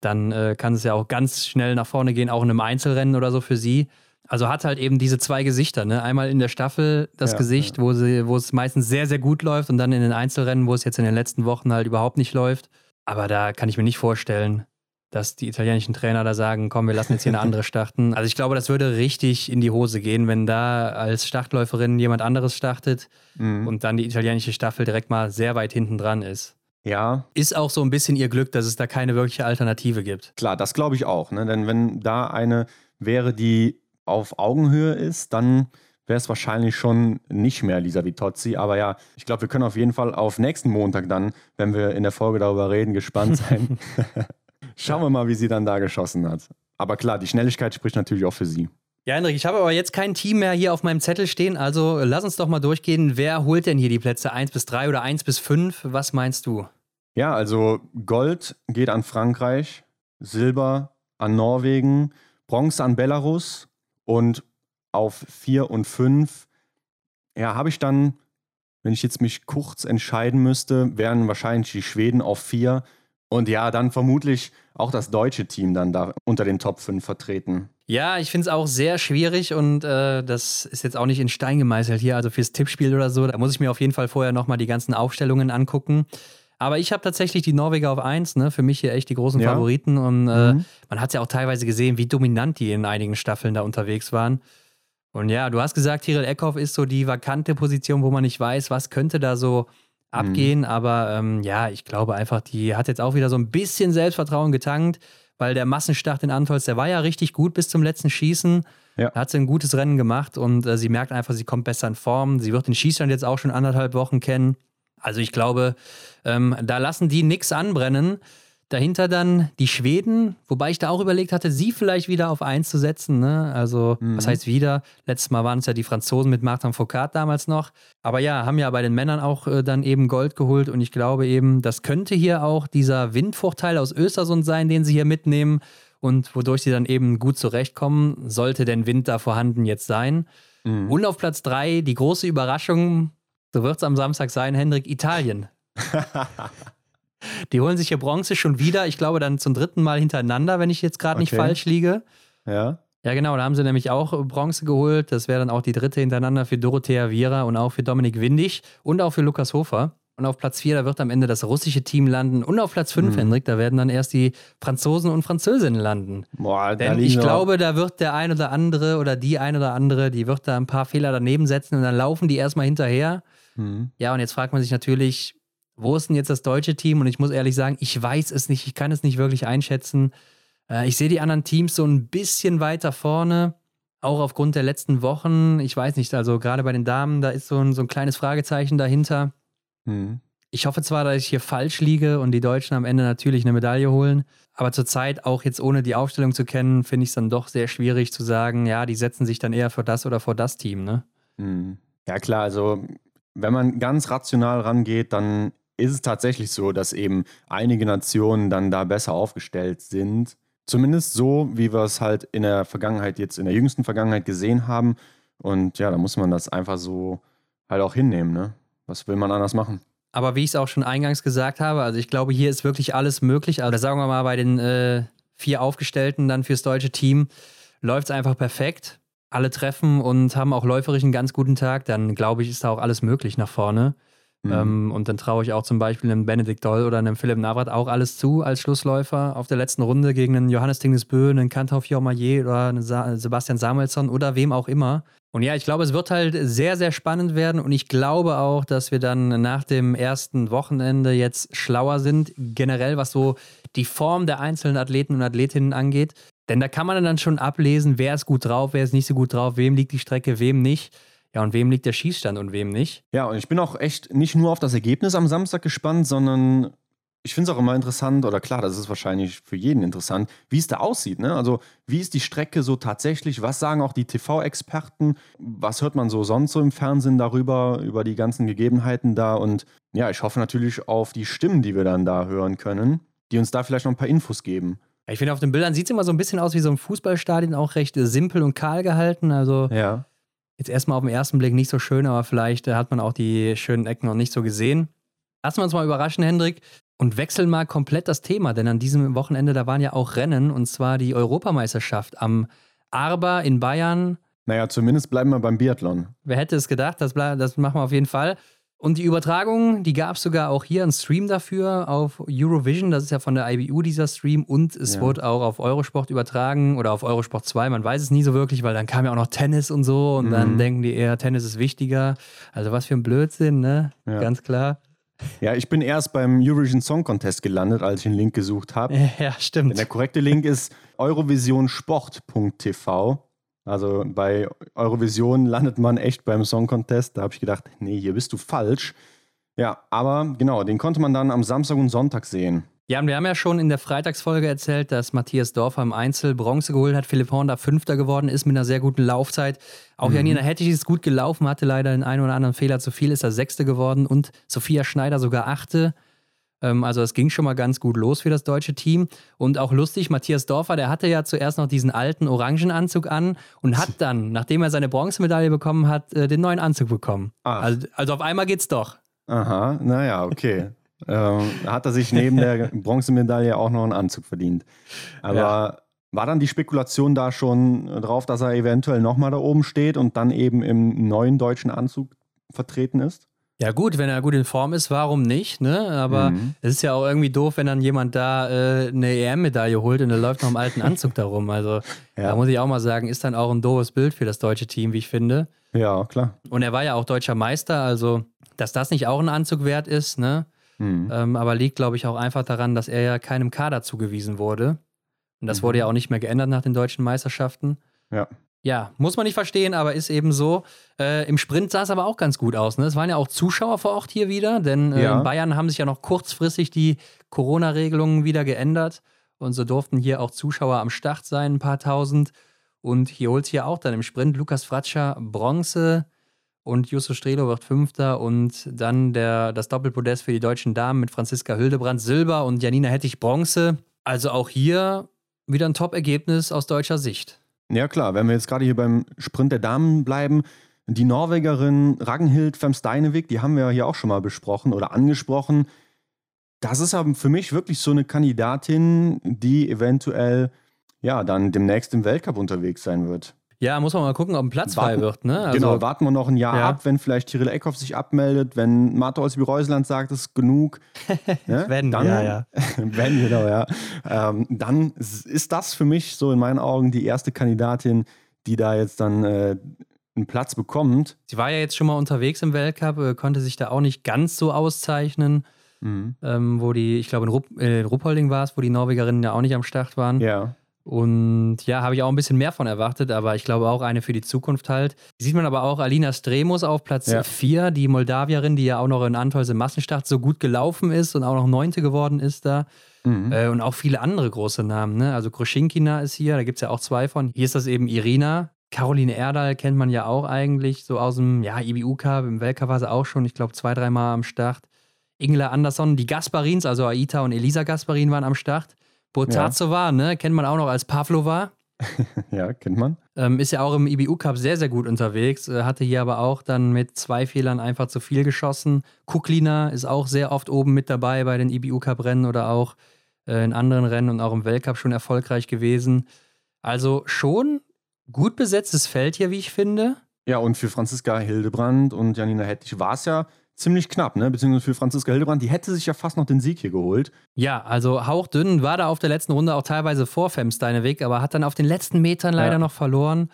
B: dann äh, kann es ja auch ganz schnell nach vorne gehen, auch in einem Einzelrennen oder so für sie. Also hat halt eben diese zwei Gesichter, ne? Einmal in der Staffel das ja, Gesicht, ja. Wo, sie, wo es meistens sehr, sehr gut läuft und dann in den Einzelrennen, wo es jetzt in den letzten Wochen halt überhaupt nicht läuft. Aber da kann ich mir nicht vorstellen, dass die italienischen Trainer da sagen, komm, wir lassen jetzt hier eine andere starten. Also ich glaube, das würde richtig in die Hose gehen, wenn da als Startläuferin jemand anderes startet mhm. und dann die italienische Staffel direkt mal sehr weit hinten dran ist.
C: Ja.
B: Ist auch so ein bisschen ihr Glück, dass es da keine wirkliche Alternative gibt.
C: Klar, das glaube ich auch. Ne? Denn wenn da eine wäre, die auf Augenhöhe ist, dann wäre es wahrscheinlich schon nicht mehr Lisa Vitozzi. Aber ja, ich glaube, wir können auf jeden Fall auf nächsten Montag dann, wenn wir in der Folge darüber reden, gespannt sein. Schauen wir mal, wie sie dann da geschossen hat. Aber klar, die Schnelligkeit spricht natürlich auch für sie.
B: Ja, Hendrik, ich habe aber jetzt kein Team mehr hier auf meinem Zettel stehen. Also lass uns doch mal durchgehen. Wer holt denn hier die Plätze 1 bis 3 oder 1 bis 5? Was meinst du?
C: Ja, also Gold geht an Frankreich, Silber an Norwegen, Bronze an Belarus, und auf 4 und 5, ja, habe ich dann, wenn ich jetzt mich kurz entscheiden müsste, wären wahrscheinlich die Schweden auf 4 und ja, dann vermutlich auch das deutsche Team dann da unter den Top 5 vertreten.
B: Ja, ich finde es auch sehr schwierig und äh, das ist jetzt auch nicht in Stein gemeißelt hier, also fürs Tippspiel oder so. Da muss ich mir auf jeden Fall vorher nochmal die ganzen Aufstellungen angucken. Aber ich habe tatsächlich die Norweger auf 1, ne? Für mich hier echt die großen ja. Favoriten. Und äh, mhm. man hat ja auch teilweise gesehen, wie dominant die in einigen Staffeln da unterwegs waren. Und ja, du hast gesagt, Tiril Eckhoff ist so die vakante Position, wo man nicht weiß, was könnte da so abgehen. Mhm. Aber ähm, ja, ich glaube einfach, die hat jetzt auch wieder so ein bisschen Selbstvertrauen getankt, weil der Massenstart in Antolz, der war ja richtig gut bis zum letzten Schießen. Ja. Da hat sie ein gutes Rennen gemacht und äh, sie merkt einfach, sie kommt besser in Form. Sie wird den Schießstand jetzt auch schon anderthalb Wochen kennen. Also ich glaube, ähm, da lassen die nichts anbrennen. Dahinter dann die Schweden, wobei ich da auch überlegt hatte, sie vielleicht wieder auf 1 zu setzen. Ne? Also, mhm. was heißt wieder? Letztes Mal waren es ja die Franzosen mit Martin Foucault damals noch. Aber ja, haben ja bei den Männern auch äh, dann eben Gold geholt und ich glaube eben, das könnte hier auch dieser Windvorteil aus Östersund sein, den sie hier mitnehmen und wodurch sie dann eben gut zurechtkommen, sollte denn Wind da vorhanden jetzt sein. Mhm. Und auf Platz 3 die große Überraschung, so wird es am Samstag sein, Hendrik, Italien. Die holen sich hier Bronze schon wieder, ich glaube dann zum dritten Mal hintereinander, wenn ich jetzt gerade okay. nicht falsch liege.
C: Ja.
B: Ja, genau, da haben sie nämlich auch Bronze geholt. Das wäre dann auch die dritte hintereinander für Dorothea Viera und auch für Dominik Windig und auch für Lukas Hofer. Und auf Platz 4, da wird am Ende das russische Team landen. Und auf Platz 5, mhm. Hendrik, da werden dann erst die Franzosen und Französinnen landen. Boah, Denn ich glaube, da wird der ein oder andere oder die ein oder andere, die wird da ein paar Fehler daneben setzen und dann laufen die erstmal hinterher. Mhm. Ja, und jetzt fragt man sich natürlich, wo ist denn jetzt das deutsche Team? Und ich muss ehrlich sagen, ich weiß es nicht, ich kann es nicht wirklich einschätzen. Äh, ich sehe die anderen Teams so ein bisschen weiter vorne, auch aufgrund der letzten Wochen. Ich weiß nicht, also gerade bei den Damen, da ist so ein, so ein kleines Fragezeichen dahinter. Mhm. Ich hoffe zwar, dass ich hier falsch liege und die Deutschen am Ende natürlich eine Medaille holen, aber zurzeit, auch jetzt ohne die Aufstellung zu kennen, finde ich es dann doch sehr schwierig zu sagen, ja, die setzen sich dann eher vor das oder vor das Team, ne?
C: Mhm. Ja, klar, also wenn man ganz rational rangeht, dann ist es tatsächlich so, dass eben einige Nationen dann da besser aufgestellt sind. Zumindest so, wie wir es halt in der Vergangenheit, jetzt in der jüngsten Vergangenheit gesehen haben. Und ja, da muss man das einfach so halt auch hinnehmen. Ne? Was will man anders machen?
B: Aber wie ich es auch schon eingangs gesagt habe, also ich glaube, hier ist wirklich alles möglich. Also sagen wir mal, bei den äh, vier Aufgestellten dann fürs deutsche Team läuft es einfach perfekt. Alle treffen und haben auch läuferisch einen ganz guten Tag. Dann glaube ich, ist da auch alles möglich nach vorne. Mhm. Ähm, und dann traue ich auch zum Beispiel einem Benedikt Doll oder einem Philipp Navrat auch alles zu als Schlussläufer auf der letzten Runde gegen einen Johannes Tingesbö, einen Kantauf Jormayer oder einen Sa Sebastian Samuelsson oder wem auch immer. Und ja, ich glaube, es wird halt sehr, sehr spannend werden und ich glaube auch, dass wir dann nach dem ersten Wochenende jetzt schlauer sind, generell was so die Form der einzelnen Athleten und Athletinnen angeht. Denn da kann man dann schon ablesen, wer ist gut drauf, wer ist nicht so gut drauf, wem liegt die Strecke, wem nicht. Ja, und wem liegt der Schießstand und wem nicht?
C: Ja, und ich bin auch echt nicht nur auf das Ergebnis am Samstag gespannt, sondern ich finde es auch immer interessant, oder klar, das ist wahrscheinlich für jeden interessant, wie es da aussieht. Ne? Also, wie ist die Strecke so tatsächlich? Was sagen auch die TV-Experten? Was hört man so sonst so im Fernsehen darüber, über die ganzen Gegebenheiten da? Und ja, ich hoffe natürlich auf die Stimmen, die wir dann da hören können, die uns da vielleicht noch ein paar Infos geben.
B: Ich finde, auf den Bildern sieht es immer so ein bisschen aus wie so ein Fußballstadion, auch recht simpel und kahl gehalten. Also,
C: ja
B: jetzt erstmal auf den ersten Blick nicht so schön, aber vielleicht äh, hat man auch die schönen Ecken noch nicht so gesehen. Lassen wir uns mal überraschen, Hendrik, und wechseln mal komplett das Thema, denn an diesem Wochenende, da waren ja auch Rennen, und zwar die Europameisterschaft am Arba in Bayern.
C: Naja, zumindest bleiben wir beim Biathlon.
B: Wer hätte es gedacht? Das, das machen wir auf jeden Fall. Und die Übertragung, die gab es sogar auch hier, einen Stream dafür auf Eurovision. Das ist ja von der IBU dieser Stream. Und es ja. wurde auch auf Eurosport übertragen oder auf Eurosport 2. Man weiß es nie so wirklich, weil dann kam ja auch noch Tennis und so. Und mhm. dann denken die eher, Tennis ist wichtiger. Also was für ein Blödsinn, ne? Ja. Ganz klar.
C: Ja, ich bin erst beim Eurovision Song Contest gelandet, als ich einen Link gesucht habe.
B: Ja, stimmt.
C: Denn der korrekte Link ist eurovisionsport.tv. Also bei Eurovision landet man echt beim Song Contest. Da habe ich gedacht, nee, hier bist du falsch. Ja, aber genau, den konnte man dann am Samstag und Sonntag sehen.
B: Ja, und wir haben ja schon in der Freitagsfolge erzählt, dass Matthias Dorfer im Einzel Bronze geholt hat, Philipp Horn da Fünfter geworden ist mit einer sehr guten Laufzeit. Auch mhm. Janina Hettich ist gut gelaufen, hatte leider den einen oder anderen Fehler zu viel, ist er Sechste geworden und Sophia Schneider sogar Achte. Ähm, also es ging schon mal ganz gut los für das deutsche Team. Und auch lustig, Matthias Dorfer, der hatte ja zuerst noch diesen alten Orangenanzug an und hat dann, nachdem er seine Bronzemedaille bekommen hat, äh, den neuen Anzug bekommen. Also, also auf einmal geht's doch.
C: Aha, naja, okay. ähm, hat er sich neben der Bronzemedaille auch noch einen Anzug verdient. Aber ja. war dann die Spekulation da schon drauf, dass er eventuell nochmal da oben steht und dann eben im neuen deutschen Anzug vertreten ist?
B: Ja, gut, wenn er gut in Form ist, warum nicht? Ne? Aber mhm. es ist ja auch irgendwie doof, wenn dann jemand da äh, eine EM-Medaille holt und er läuft noch im alten Anzug darum. Also, ja. da muss ich auch mal sagen, ist dann auch ein doofes Bild für das deutsche Team, wie ich finde.
C: Ja, klar.
B: Und er war ja auch deutscher Meister, also, dass das nicht auch ein Anzug wert ist, ne? Mhm. Ähm, aber liegt, glaube ich, auch einfach daran, dass er ja keinem Kader zugewiesen wurde. Und das mhm. wurde ja auch nicht mehr geändert nach den deutschen Meisterschaften.
C: Ja.
B: Ja, muss man nicht verstehen, aber ist eben so. Äh, Im Sprint sah es aber auch ganz gut aus. Ne? Es waren ja auch Zuschauer vor Ort hier wieder, denn äh, ja. in Bayern haben sich ja noch kurzfristig die Corona-Regelungen wieder geändert. Und so durften hier auch Zuschauer am Start sein, ein paar tausend. Und hier holt hier auch dann im Sprint Lukas Fratscher Bronze und Justus Strelo wird Fünfter. Und dann der, das Doppelpodest für die deutschen Damen mit Franziska Hildebrand Silber und Janina Hettich Bronze. Also auch hier wieder ein Top-Ergebnis aus deutscher Sicht.
C: Ja, klar, wenn wir jetzt gerade hier beim Sprint der Damen bleiben, die Norwegerin Ragnhild Femsteinevik, die haben wir ja hier auch schon mal besprochen oder angesprochen. Das ist aber für mich wirklich so eine Kandidatin, die eventuell ja dann demnächst im Weltcup unterwegs sein wird.
B: Ja, muss man mal gucken, ob ein Platz
C: warten,
B: frei wird. Ne?
C: Also, genau, warten wir noch ein Jahr ja. ab, wenn vielleicht Tyrell Eckhoff sich abmeldet, wenn Martha Olsby-Reuseland sagt, es ist genug.
B: ne? wenn,
C: dann,
B: ja, ja.
C: wenn, genau, ja. Ähm, dann ist das für mich so in meinen Augen die erste Kandidatin, die da jetzt dann äh, einen Platz bekommt.
B: Sie war ja jetzt schon mal unterwegs im Weltcup, äh, konnte sich da auch nicht ganz so auszeichnen. Mhm. Ähm, wo die, ich glaube in, Rupp, äh, in Ruppolding war es, wo die Norwegerinnen ja auch nicht am Start waren.
C: Ja.
B: Und ja, habe ich auch ein bisschen mehr von erwartet, aber ich glaube auch eine für die Zukunft halt. Sieht man aber auch Alina Stremus auf Platz 4, ja. die Moldawierin, die ja auch noch in Antolz im Massenstart so gut gelaufen ist und auch noch Neunte geworden ist da. Mhm. Äh, und auch viele andere große Namen. Ne? Also Kruschinkina ist hier, da gibt es ja auch zwei von. Hier ist das eben Irina. Caroline Erdal kennt man ja auch eigentlich, so aus dem ja, IBU-Cup. Im Weltcup war sie auch schon, ich glaube, zwei, dreimal am Start. Ingela Andersson, die Gasparins, also Aita und Elisa Gasparin waren am Start. Botazova, ja. ne, kennt man auch noch als Pavlova.
C: ja, kennt man.
B: Ähm, ist ja auch im IBU Cup sehr, sehr gut unterwegs. Äh, hatte hier aber auch dann mit zwei Fehlern einfach zu viel geschossen. Kuklina ist auch sehr oft oben mit dabei bei den IBU Cup Rennen oder auch äh, in anderen Rennen und auch im Weltcup schon erfolgreich gewesen. Also schon gut besetztes Feld hier, wie ich finde.
C: Ja, und für Franziska Hildebrand und Janina Hettich war es ja ziemlich knapp, ne? Beziehungsweise für Franziska Hildebrand, die hätte sich ja fast noch den Sieg hier geholt.
B: Ja, also hauchdünn, war da auf der letzten Runde auch teilweise vor Femsteineweg, aber hat dann auf den letzten Metern leider ja. noch verloren.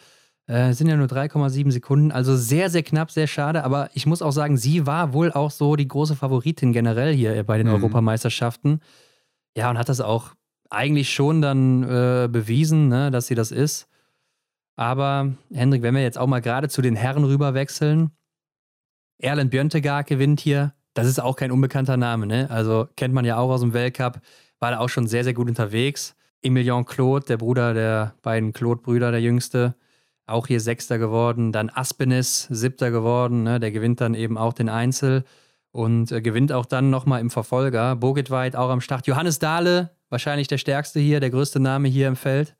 B: Äh, sind ja nur 3,7 Sekunden, also sehr, sehr knapp, sehr schade. Aber ich muss auch sagen, sie war wohl auch so die große Favoritin generell hier bei den mhm. Europameisterschaften. Ja, und hat das auch eigentlich schon dann äh, bewiesen, ne, dass sie das ist. Aber Hendrik, wenn wir jetzt auch mal gerade zu den Herren rüber wechseln, Erlen Björntegaard gewinnt hier. Das ist auch kein unbekannter Name, ne? Also kennt man ja auch aus dem Weltcup. War da auch schon sehr, sehr gut unterwegs. Emilien Claude, der Bruder der beiden Claude-Brüder, der jüngste, auch hier Sechster geworden. Dann Aspenis, Siebter geworden. Ne? Der gewinnt dann eben auch den Einzel und äh, gewinnt auch dann nochmal im Verfolger. Bogitweit auch am Start. Johannes Dahle, wahrscheinlich der stärkste hier, der größte Name hier im Feld,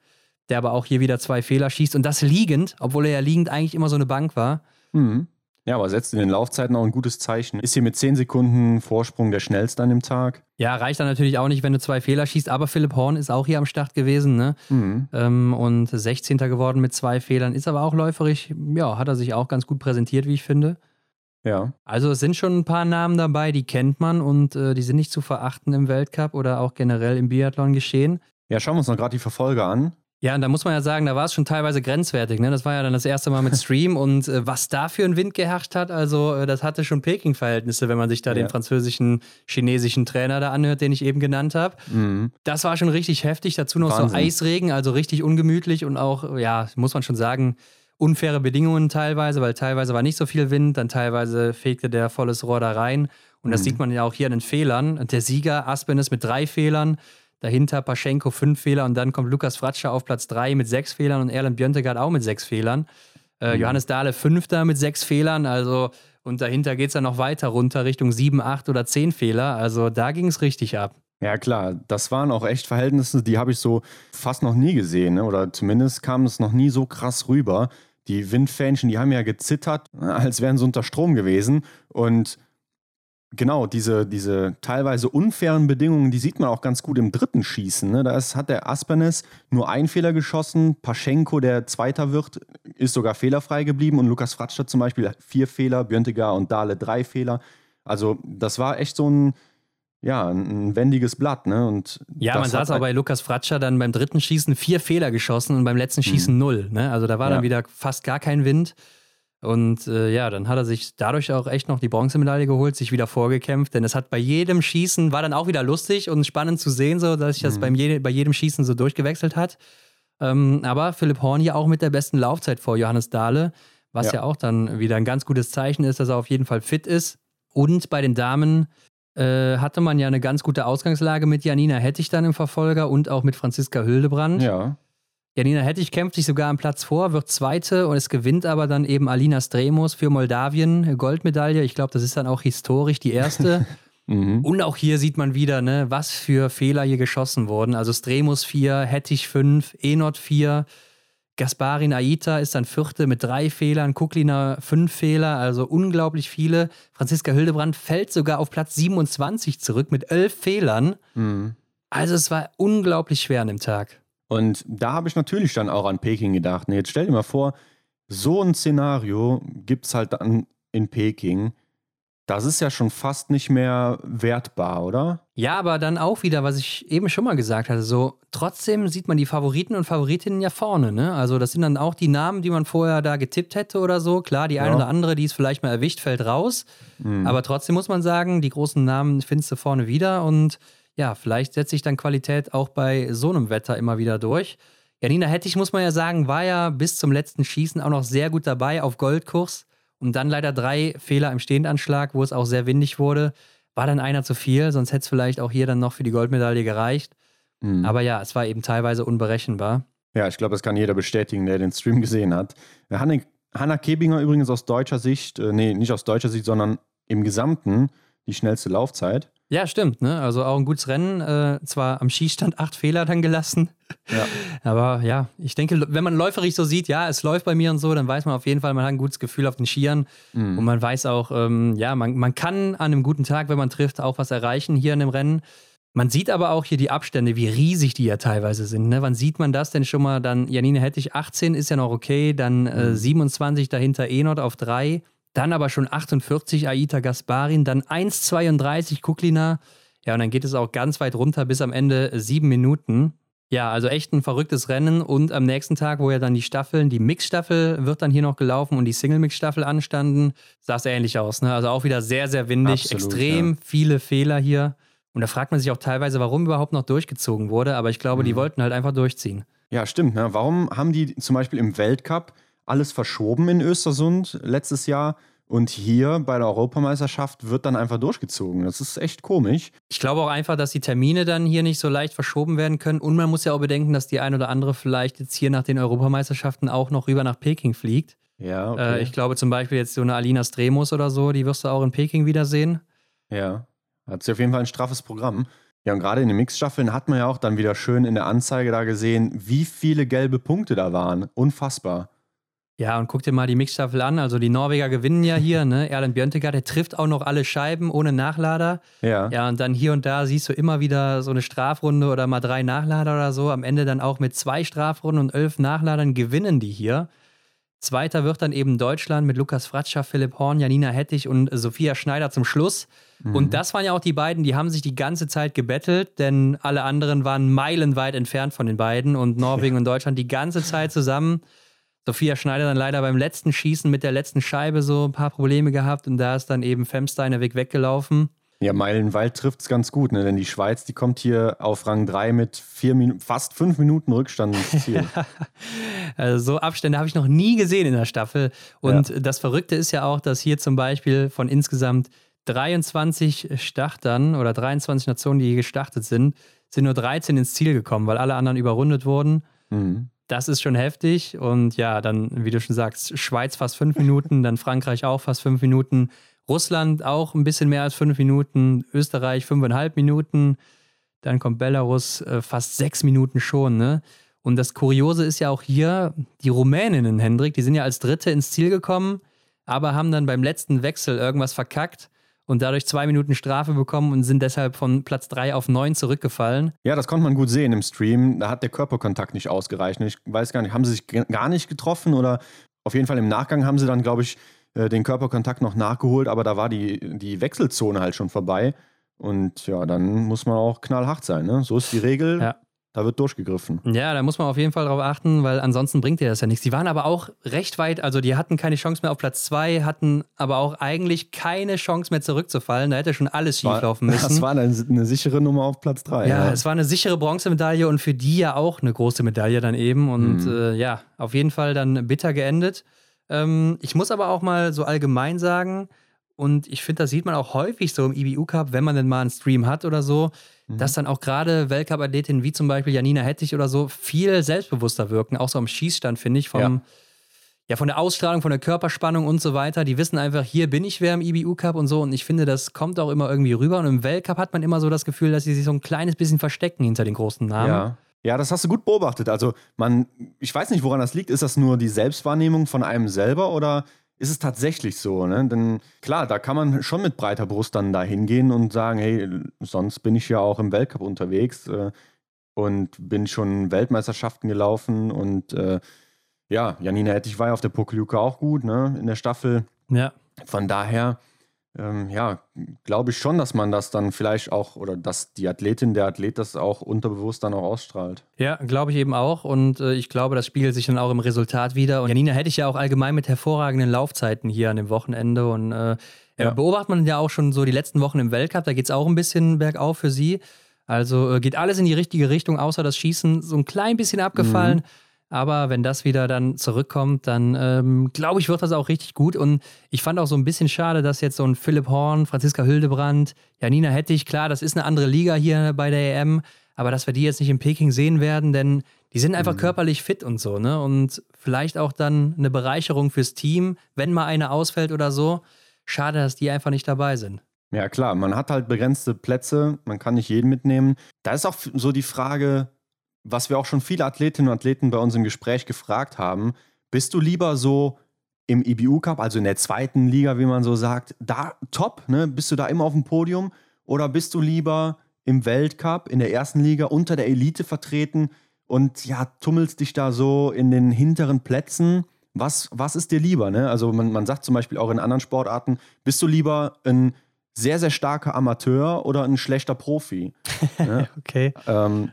B: der aber auch hier wieder zwei Fehler schießt und das liegend, obwohl er ja liegend eigentlich immer so eine Bank war.
C: Mhm. Ja, aber setzt in den Laufzeiten auch ein gutes Zeichen. Ist hier mit 10 Sekunden Vorsprung der schnellste an dem Tag.
B: Ja, reicht dann natürlich auch nicht, wenn du zwei Fehler schießt, aber Philipp Horn ist auch hier am Start gewesen, ne? Mhm. Ähm, und 16. geworden mit zwei Fehlern, ist aber auch läuferig, ja, hat er sich auch ganz gut präsentiert, wie ich finde.
C: Ja.
B: Also es sind schon ein paar Namen dabei, die kennt man und äh, die sind nicht zu verachten im Weltcup oder auch generell im Biathlon geschehen.
C: Ja, schauen wir uns noch gerade die Verfolger an.
B: Ja, und da muss man ja sagen, da war es schon teilweise grenzwertig. Ne? Das war ja dann das erste Mal mit Stream und äh, was da für ein Wind geherrscht hat, also äh, das hatte schon Peking-Verhältnisse, wenn man sich da ja. den französischen, chinesischen Trainer da anhört, den ich eben genannt habe. Mhm. Das war schon richtig heftig. Dazu noch Wahnsinn. so Eisregen, also richtig ungemütlich und auch, ja, muss man schon sagen, unfaire Bedingungen teilweise, weil teilweise war nicht so viel Wind, dann teilweise fegte der volles Rohr da rein. Und das mhm. sieht man ja auch hier an den Fehlern. Der Sieger, Aspen, ist mit drei Fehlern. Dahinter Paschenko fünf Fehler und dann kommt Lukas Fratscher auf Platz drei mit sechs Fehlern und Erlen Björntegard auch mit sechs Fehlern. Äh, mhm. Johannes Dahle fünfter mit sechs Fehlern, also und dahinter geht es dann noch weiter runter Richtung sieben, acht oder zehn Fehler. Also da ging es richtig ab.
C: Ja, klar, das waren auch echt Verhältnisse, die habe ich so fast noch nie gesehen. Ne? Oder zumindest kam es noch nie so krass rüber. Die Windfähnchen, die haben ja gezittert, als wären sie unter Strom gewesen. Und genau, diese, diese teilweise unfairen Bedingungen, die sieht man auch ganz gut im dritten Schießen. Ne? Da ist, hat der Aspernes nur einen Fehler geschossen. Paschenko, der Zweiter wird, ist sogar fehlerfrei geblieben. Und Lukas Fratscher zum Beispiel vier Fehler, Björntegar und Dahle drei Fehler. Also das war echt so ein, ja, ein wendiges Blatt. Ne? Und
B: ja, man sah es auch bei Lukas Fratscher dann beim dritten Schießen vier Fehler geschossen und beim letzten Schießen mhm. null. Ne? Also da war ja. dann wieder fast gar kein Wind. Und äh, ja, dann hat er sich dadurch auch echt noch die Bronzemedaille geholt, sich wieder vorgekämpft, denn es hat bei jedem Schießen, war dann auch wieder lustig und spannend zu sehen, so dass sich das mhm. beim je, bei jedem Schießen so durchgewechselt hat. Ähm, aber Philipp Horn hier auch mit der besten Laufzeit vor Johannes Dahle, was ja. ja. auch dann wieder ein ganz gutes Zeichen ist, dass er auf jeden Fall fit ist. Und bei den Damen äh, hatte man ja eine ganz gute Ausgangslage mit Janina Hettich dann im Verfolger und auch mit Franziska Hildebrand.
C: Ja.
B: Janina Hettich kämpft sich sogar am Platz vor, wird Zweite und es gewinnt aber dann eben Alina Stremos für Moldawien Goldmedaille. Ich glaube, das ist dann auch historisch die erste. mhm. Und auch hier sieht man wieder, ne, was für Fehler hier geschossen wurden. Also Stremos 4, Hettich 5, Enot 4, Gasparin Aita ist dann Vierte mit drei Fehlern, Kuklina fünf Fehler, also unglaublich viele. Franziska Hildebrand fällt sogar auf Platz 27 zurück mit elf Fehlern. Mhm. Also es war unglaublich schwer an dem Tag.
C: Und da habe ich natürlich dann auch an Peking gedacht. Und jetzt stell dir mal vor, so ein Szenario gibt es halt dann in Peking. Das ist ja schon fast nicht mehr wertbar, oder?
B: Ja, aber dann auch wieder, was ich eben schon mal gesagt hatte, so trotzdem sieht man die Favoriten und Favoritinnen ja vorne, ne? Also das sind dann auch die Namen, die man vorher da getippt hätte oder so. Klar, die eine ja. oder andere, die es vielleicht mal erwischt, fällt raus. Mhm. Aber trotzdem muss man sagen, die großen Namen findest du vorne wieder und ja, vielleicht setzt sich dann Qualität auch bei so einem Wetter immer wieder durch. Janina Hettich, muss man ja sagen, war ja bis zum letzten Schießen auch noch sehr gut dabei auf Goldkurs und dann leider drei Fehler im Stehendanschlag, wo es auch sehr windig wurde. War dann einer zu viel, sonst hätte es vielleicht auch hier dann noch für die Goldmedaille gereicht. Mhm. Aber ja, es war eben teilweise unberechenbar.
C: Ja, ich glaube, das kann jeder bestätigen, der den Stream gesehen hat. Hanne, Hanna Kebinger übrigens aus deutscher Sicht, äh, nee, nicht aus deutscher Sicht, sondern im Gesamten die schnellste Laufzeit.
B: Ja, stimmt. Ne? Also auch ein gutes Rennen. Äh, zwar am Schießstand acht Fehler dann gelassen. Ja. Aber ja, ich denke, wenn man läuferig so sieht, ja, es läuft bei mir und so, dann weiß man auf jeden Fall, man hat ein gutes Gefühl auf den Skiern. Mhm. Und man weiß auch, ähm, ja, man, man kann an einem guten Tag, wenn man trifft, auch was erreichen hier in dem Rennen. Man sieht aber auch hier die Abstände, wie riesig die ja teilweise sind. Ne? Wann sieht man das denn schon mal? Dann Janine Hettich 18 ist ja noch okay, dann äh, 27 mhm. dahinter Enot auf 3. Dann aber schon 48 Aita Gasparin, dann 1,32 Kuklina. Ja, und dann geht es auch ganz weit runter bis am Ende sieben Minuten. Ja, also echt ein verrücktes Rennen. Und am nächsten Tag, wo ja dann die Staffeln, die Mixstaffel wird dann hier noch gelaufen und die Single-Mix-Staffel anstanden, sah es ähnlich aus. Ne? Also auch wieder sehr, sehr windig, Absolut, extrem ja. viele Fehler hier. Und da fragt man sich auch teilweise, warum überhaupt noch durchgezogen wurde. Aber ich glaube, mhm. die wollten halt einfach durchziehen.
C: Ja, stimmt. Ne? Warum haben die zum Beispiel im Weltcup alles verschoben in Östersund letztes Jahr. Und hier bei der Europameisterschaft wird dann einfach durchgezogen. Das ist echt komisch.
B: Ich glaube auch einfach, dass die Termine dann hier nicht so leicht verschoben werden können. Und man muss ja auch bedenken, dass die ein oder andere vielleicht jetzt hier nach den Europameisterschaften auch noch rüber nach Peking fliegt.
C: Ja, okay.
B: Äh, ich glaube zum Beispiel jetzt so eine Alina Stremos oder so, die wirst du auch in Peking wiedersehen.
C: Ja, hat sie auf jeden Fall ein straffes Programm. Ja, und gerade in den Mixstaffeln hat man ja auch dann wieder schön in der Anzeige da gesehen, wie viele gelbe Punkte da waren. Unfassbar.
B: Ja, und guck dir mal die Mixstaffel an. Also die Norweger gewinnen ja hier, ne? Erlen Björntegard, der trifft auch noch alle Scheiben ohne Nachlader.
C: Ja.
B: Ja, und dann hier und da siehst du immer wieder so eine Strafrunde oder mal drei Nachlader oder so. Am Ende dann auch mit zwei Strafrunden und elf Nachladern gewinnen die hier. Zweiter wird dann eben Deutschland mit Lukas Fratscher, Philipp Horn, Janina Hettich und Sophia Schneider zum Schluss. Mhm. Und das waren ja auch die beiden, die haben sich die ganze Zeit gebettelt, denn alle anderen waren meilenweit entfernt von den beiden und Norwegen ja. und Deutschland die ganze Zeit zusammen. Sophia Schneider dann leider beim letzten Schießen mit der letzten Scheibe so ein paar Probleme gehabt und da ist dann eben Femsteiner Weg weggelaufen.
C: Ja, Meilenwald trifft es ganz gut, ne? denn die Schweiz, die kommt hier auf Rang 3 mit vier fast fünf Minuten Rückstand ins Ziel.
B: also so Abstände habe ich noch nie gesehen in der Staffel. Und ja. das Verrückte ist ja auch, dass hier zum Beispiel von insgesamt 23 Startern oder 23 Nationen, die hier gestartet sind, sind nur 13 ins Ziel gekommen, weil alle anderen überrundet wurden. Mhm. Das ist schon heftig. Und ja, dann, wie du schon sagst, Schweiz fast fünf Minuten, dann Frankreich auch fast fünf Minuten, Russland auch ein bisschen mehr als fünf Minuten, Österreich fünfeinhalb Minuten, dann kommt Belarus äh, fast sechs Minuten schon. Ne? Und das Kuriose ist ja auch hier, die Rumäninnen, Hendrik, die sind ja als Dritte ins Ziel gekommen, aber haben dann beim letzten Wechsel irgendwas verkackt und dadurch zwei Minuten Strafe bekommen und sind deshalb von Platz drei auf neun zurückgefallen.
C: Ja, das konnte man gut sehen im Stream. Da hat der Körperkontakt nicht ausgereicht. Ich weiß gar nicht, haben sie sich gar nicht getroffen oder auf jeden Fall im Nachgang haben sie dann, glaube ich, äh, den Körperkontakt noch nachgeholt, aber da war die, die Wechselzone halt schon vorbei. Und ja, dann muss man auch knallhart sein. Ne? So ist die Regel. Ja. Da wird durchgegriffen.
B: Ja, da muss man auf jeden Fall drauf achten, weil ansonsten bringt dir das ja nichts. Die waren aber auch recht weit, also die hatten keine Chance mehr auf Platz 2, hatten aber auch eigentlich keine Chance mehr zurückzufallen. Da hätte schon alles schieflaufen müssen.
C: Das war eine, eine sichere Nummer auf Platz 3.
B: Ja, ja, es war eine sichere Bronzemedaille und für die ja auch eine große Medaille dann eben. Und mhm. äh, ja, auf jeden Fall dann bitter geendet. Ähm, ich muss aber auch mal so allgemein sagen, und ich finde, das sieht man auch häufig so im IBU Cup, wenn man denn mal einen Stream hat oder so, mhm. dass dann auch gerade Weltcup-Athletinnen wie zum Beispiel Janina Hettich oder so viel selbstbewusster wirken, auch so am Schießstand, finde ich, vom, ja. ja. von der Ausstrahlung, von der Körperspannung und so weiter. Die wissen einfach, hier bin ich wer im IBU Cup und so. Und ich finde, das kommt auch immer irgendwie rüber. Und im Weltcup hat man immer so das Gefühl, dass sie sich so ein kleines bisschen verstecken hinter den großen Namen.
C: Ja. Ja, das hast du gut beobachtet. Also, man, ich weiß nicht, woran das liegt. Ist das nur die Selbstwahrnehmung von einem selber oder ist es tatsächlich so. Ne? Denn klar, da kann man schon mit breiter Brust dann da hingehen und sagen, hey, sonst bin ich ja auch im Weltcup unterwegs äh, und bin schon Weltmeisterschaften gelaufen und äh, ja, Janina Ettich war ja auf der Pokeljuke auch gut, ne, in der Staffel.
B: Ja.
C: Von daher ähm, ja, glaube ich schon, dass man das dann vielleicht auch oder dass die Athletin, der Athlet das auch unterbewusst dann auch ausstrahlt.
B: Ja, glaube ich eben auch. Und äh, ich glaube, das spiegelt sich dann auch im Resultat wieder. Und Janina hätte ich ja auch allgemein mit hervorragenden Laufzeiten hier an dem Wochenende. Und äh, ja. beobachtet man ja auch schon so die letzten Wochen im Weltcup. Da geht es auch ein bisschen bergauf für sie. Also äh, geht alles in die richtige Richtung, außer das Schießen so ein klein bisschen abgefallen. Mhm. Aber wenn das wieder dann zurückkommt, dann ähm, glaube ich, wird das auch richtig gut. Und ich fand auch so ein bisschen schade, dass jetzt so ein Philipp Horn, Franziska Hildebrand, Janina Hettich, klar, das ist eine andere Liga hier bei der EM, aber dass wir die jetzt nicht in Peking sehen werden, denn die sind einfach mhm. körperlich fit und so, ne? Und vielleicht auch dann eine Bereicherung fürs Team, wenn mal eine ausfällt oder so. Schade, dass die einfach nicht dabei sind.
C: Ja, klar, man hat halt begrenzte Plätze, man kann nicht jeden mitnehmen. Da ist auch so die Frage, was wir auch schon viele Athletinnen und Athleten bei uns im Gespräch gefragt haben, bist du lieber so im IBU Cup, also in der zweiten Liga, wie man so sagt, da top, ne? Bist du da immer auf dem Podium? Oder bist du lieber im Weltcup, in der ersten Liga, unter der Elite vertreten und ja, tummelst dich da so in den hinteren Plätzen? Was, was ist dir lieber? Ne? Also man, man sagt zum Beispiel auch in anderen Sportarten, bist du lieber ein sehr, sehr starker Amateur oder ein schlechter Profi?
B: Ne? okay.
C: Ähm,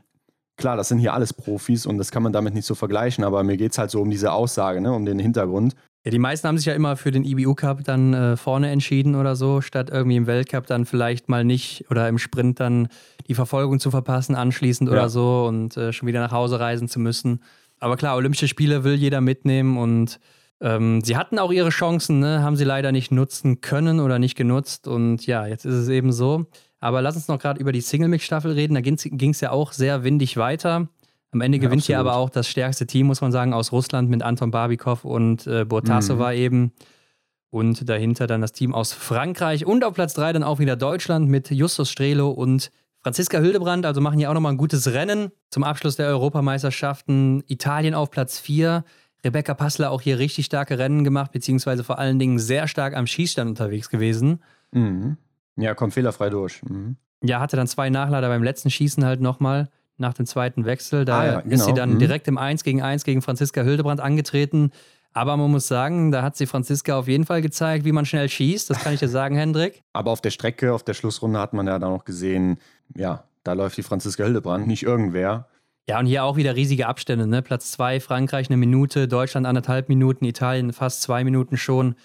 C: klar, das sind hier alles Profis und das kann man damit nicht so vergleichen, aber mir geht es halt so um diese Aussage, ne, um den Hintergrund.
B: Ja, die meisten haben sich ja immer für den IBU Cup dann äh, vorne entschieden oder so, statt irgendwie im Weltcup dann vielleicht mal nicht oder im Sprint dann die Verfolgung zu verpassen anschließend ja. oder so und äh, schon wieder nach Hause reisen zu müssen. Aber klar, Olympische Spiele will jeder mitnehmen und ähm, sie hatten auch ihre Chancen, ne? haben sie leider nicht nutzen können oder nicht genutzt und ja, jetzt ist es eben so. Aber lass uns noch gerade über die Single-Mix-Staffel reden. Da ging es ja auch sehr windig weiter. Am Ende gewinnt ja, hier aber auch das stärkste Team, muss man sagen, aus Russland mit Anton Barbikov und äh, Bortasova mhm. eben. Und dahinter dann das Team aus Frankreich und auf Platz 3 dann auch wieder Deutschland mit Justus Strelo und Franziska Hildebrand. Also machen hier auch nochmal ein gutes Rennen zum Abschluss der Europameisterschaften. Italien auf Platz 4. Rebecca Passler auch hier richtig starke Rennen gemacht, beziehungsweise vor allen Dingen sehr stark am Schießstand unterwegs gewesen.
C: Mhm. Ja, kommt fehlerfrei durch. Mhm.
B: Ja, hatte dann zwei Nachlader beim letzten Schießen halt nochmal nach dem zweiten Wechsel. Da ah, ja, genau. ist sie dann mhm. direkt im 1 gegen 1 gegen Franziska Hildebrand angetreten. Aber man muss sagen, da hat sie Franziska auf jeden Fall gezeigt, wie man schnell schießt. Das kann ich dir sagen, Hendrik.
C: Aber auf der Strecke, auf der Schlussrunde hat man ja dann noch gesehen, ja, da läuft die Franziska Hildebrand, nicht irgendwer.
B: Ja, und hier auch wieder riesige Abstände. Ne? Platz 2, Frankreich eine Minute, Deutschland anderthalb Minuten, Italien fast zwei Minuten schon.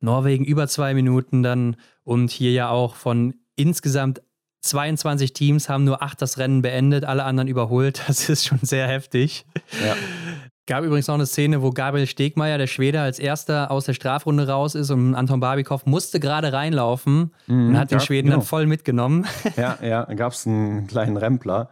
B: Norwegen über zwei Minuten dann und hier ja auch von insgesamt 22 Teams haben nur acht das Rennen beendet, alle anderen überholt. Das ist schon sehr heftig. Ja. Gab übrigens noch eine Szene, wo Gabriel Stegmeier, der Schwede, als erster aus der Strafrunde raus ist und Anton Barbikow musste gerade reinlaufen mhm, und hat den Schweden genau. dann voll mitgenommen.
C: Ja, ja, gab es einen kleinen Rempler.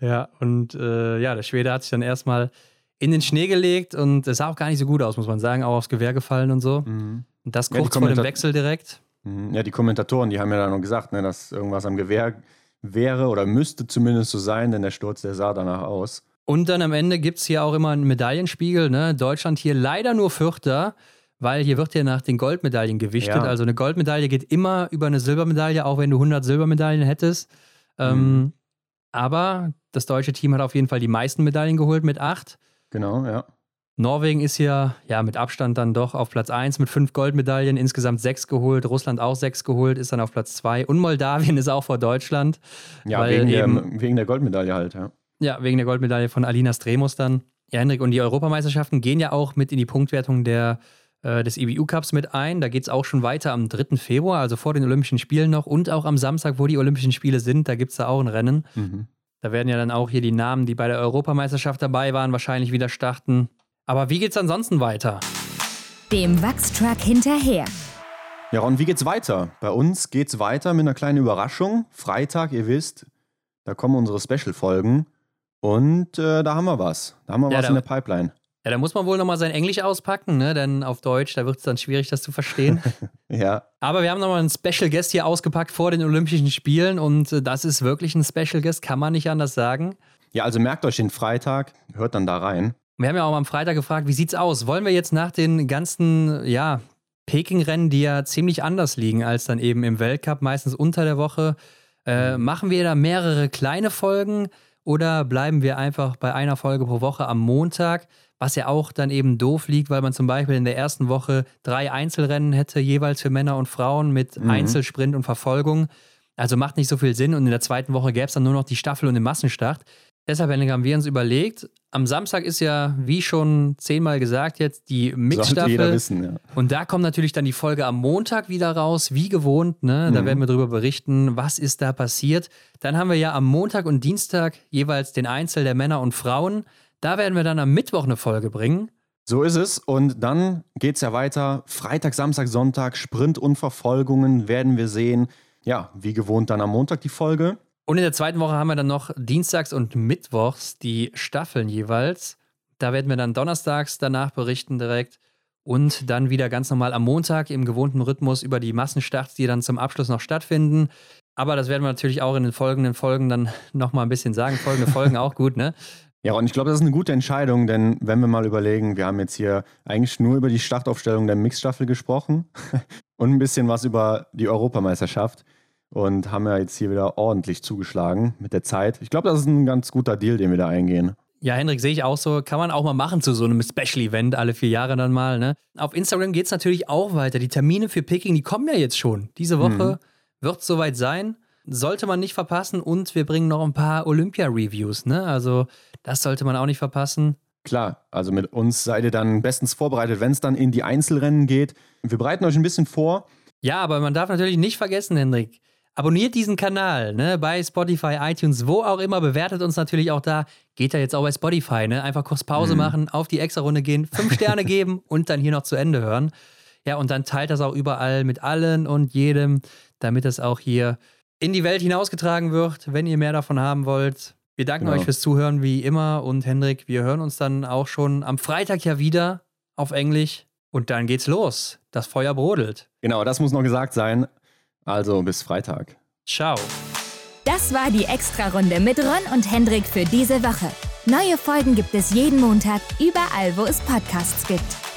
B: Ja, und äh, ja, der Schwede hat sich dann erstmal in den Schnee gelegt und es sah auch gar nicht so gut aus, muss man sagen, auch aufs Gewehr gefallen und so. Mhm. Und das kurz ja, vor dem Wechsel direkt.
C: Mhm. Ja, die Kommentatoren, die haben ja dann noch gesagt, ne, dass irgendwas am Gewehr wäre oder müsste zumindest so sein, denn der Sturz, der sah danach aus.
B: Und dann am Ende gibt es hier auch immer einen Medaillenspiegel. Ne? Deutschland hier leider nur Vierter. weil hier wird ja nach den Goldmedaillen gewichtet. Ja. Also eine Goldmedaille geht immer über eine Silbermedaille, auch wenn du 100 Silbermedaillen hättest. Ähm, mhm. Aber das deutsche Team hat auf jeden Fall die meisten Medaillen geholt mit acht.
C: Genau, ja.
B: Norwegen ist hier ja mit Abstand dann doch auf Platz 1 mit fünf Goldmedaillen, insgesamt sechs geholt, Russland auch sechs geholt, ist dann auf Platz 2 und Moldawien ist auch vor Deutschland.
C: Ja, wegen, eben, der, wegen der Goldmedaille halt, ja.
B: Ja, wegen der Goldmedaille von Alina Stremus dann. Ja, Henrik, und die Europameisterschaften gehen ja auch mit in die Punktwertung der, äh, des IBU Cups mit ein. Da geht es auch schon weiter am 3. Februar, also vor den Olympischen Spielen noch und auch am Samstag, wo die Olympischen Spiele sind, da gibt es da auch ein Rennen. Mhm. Da werden ja dann auch hier die Namen, die bei der Europameisterschaft dabei waren, wahrscheinlich wieder starten. Aber wie geht's ansonsten weiter?
A: Dem Wachstruck hinterher.
C: Ja, Ron, wie geht's weiter? Bei uns geht's weiter mit einer kleinen Überraschung. Freitag, ihr wisst, da kommen unsere Special-Folgen. Und äh, da haben wir was. Da haben wir ja, was in der Pipeline.
B: Ja, da muss man wohl nochmal sein Englisch auspacken, ne? Denn auf Deutsch, da wird es dann schwierig, das zu verstehen.
C: ja.
B: Aber wir haben nochmal einen Special Guest hier ausgepackt vor den Olympischen Spielen und äh, das ist wirklich ein Special Guest, kann man nicht anders sagen.
C: Ja, also merkt euch den Freitag, hört dann da rein.
B: Wir haben ja auch am Freitag gefragt, wie sieht's aus? Wollen wir jetzt nach den ganzen, ja, Peking-Rennen, die ja ziemlich anders liegen als dann eben im Weltcup, meistens unter der Woche, äh, mhm. machen wir da mehrere kleine Folgen? Oder bleiben wir einfach bei einer Folge pro Woche am Montag, was ja auch dann eben doof liegt, weil man zum Beispiel in der ersten Woche drei Einzelrennen hätte, jeweils für Männer und Frauen mit mhm. Einzelsprint und Verfolgung. Also macht nicht so viel Sinn. Und in der zweiten Woche gäbe es dann nur noch die Staffel und den Massenstart. Deshalb haben wir uns überlegt, am Samstag ist ja, wie schon zehnmal gesagt jetzt, die Mixstaffel.
C: Sollte wissen, ja.
B: Und da kommt natürlich dann die Folge am Montag wieder raus, wie gewohnt. Ne? Da mhm. werden wir darüber berichten, was ist da passiert. Dann haben wir ja am Montag und Dienstag jeweils den Einzel der Männer und Frauen. Da werden wir dann am Mittwoch eine Folge bringen.
C: So ist es. Und dann geht es ja weiter. Freitag, Samstag, Sonntag, Sprint und Verfolgungen werden wir sehen. Ja, wie gewohnt dann am Montag die Folge.
B: Und in der zweiten Woche haben wir dann noch Dienstags und Mittwochs die Staffeln jeweils. Da werden wir dann donnerstags danach berichten direkt. Und dann wieder ganz normal am Montag im gewohnten Rhythmus über die Massenstarts, die dann zum Abschluss noch stattfinden. Aber das werden wir natürlich auch in den folgenden Folgen dann nochmal ein bisschen sagen. Folgende Folgen auch gut, ne?
C: Ja, und ich glaube, das ist eine gute Entscheidung, denn wenn wir mal überlegen, wir haben jetzt hier eigentlich nur über die Startaufstellung der Mixstaffel gesprochen und ein bisschen was über die Europameisterschaft und haben ja jetzt hier wieder ordentlich zugeschlagen mit der Zeit. Ich glaube, das ist ein ganz guter Deal, den wir da eingehen.
B: Ja, Hendrik, sehe ich auch so. Kann man auch mal machen zu so einem Special-Event alle vier Jahre dann mal. Ne? Auf Instagram geht es natürlich auch weiter. Die Termine für Picking, die kommen ja jetzt schon. Diese Woche mhm. wird es soweit sein. Sollte man nicht verpassen. Und wir bringen noch ein paar Olympia-Reviews. Ne? Also, das sollte man auch nicht verpassen.
C: Klar, also mit uns seid ihr dann bestens vorbereitet, wenn es dann in die Einzelrennen geht. Wir bereiten euch ein bisschen vor.
B: Ja, aber man darf natürlich nicht vergessen, Hendrik Abonniert diesen Kanal, ne, bei Spotify, iTunes, wo auch immer, bewertet uns natürlich auch da. Geht ja jetzt auch bei Spotify, ne? Einfach kurz Pause mhm. machen, auf die Extra-Runde gehen, fünf Sterne geben und dann hier noch zu Ende hören. Ja, und dann teilt das auch überall mit allen und jedem, damit es auch hier in die Welt hinausgetragen wird, wenn ihr mehr davon haben wollt. Wir danken genau. euch fürs Zuhören wie immer und Hendrik, wir hören uns dann auch schon am Freitag ja wieder auf Englisch und dann geht's los. Das Feuer brodelt.
C: Genau, das muss noch gesagt sein. Also bis Freitag.
B: Ciao.
A: Das war die Extra-Runde mit Ron und Hendrik für diese Woche. Neue Folgen gibt es jeden Montag, überall, wo es Podcasts gibt.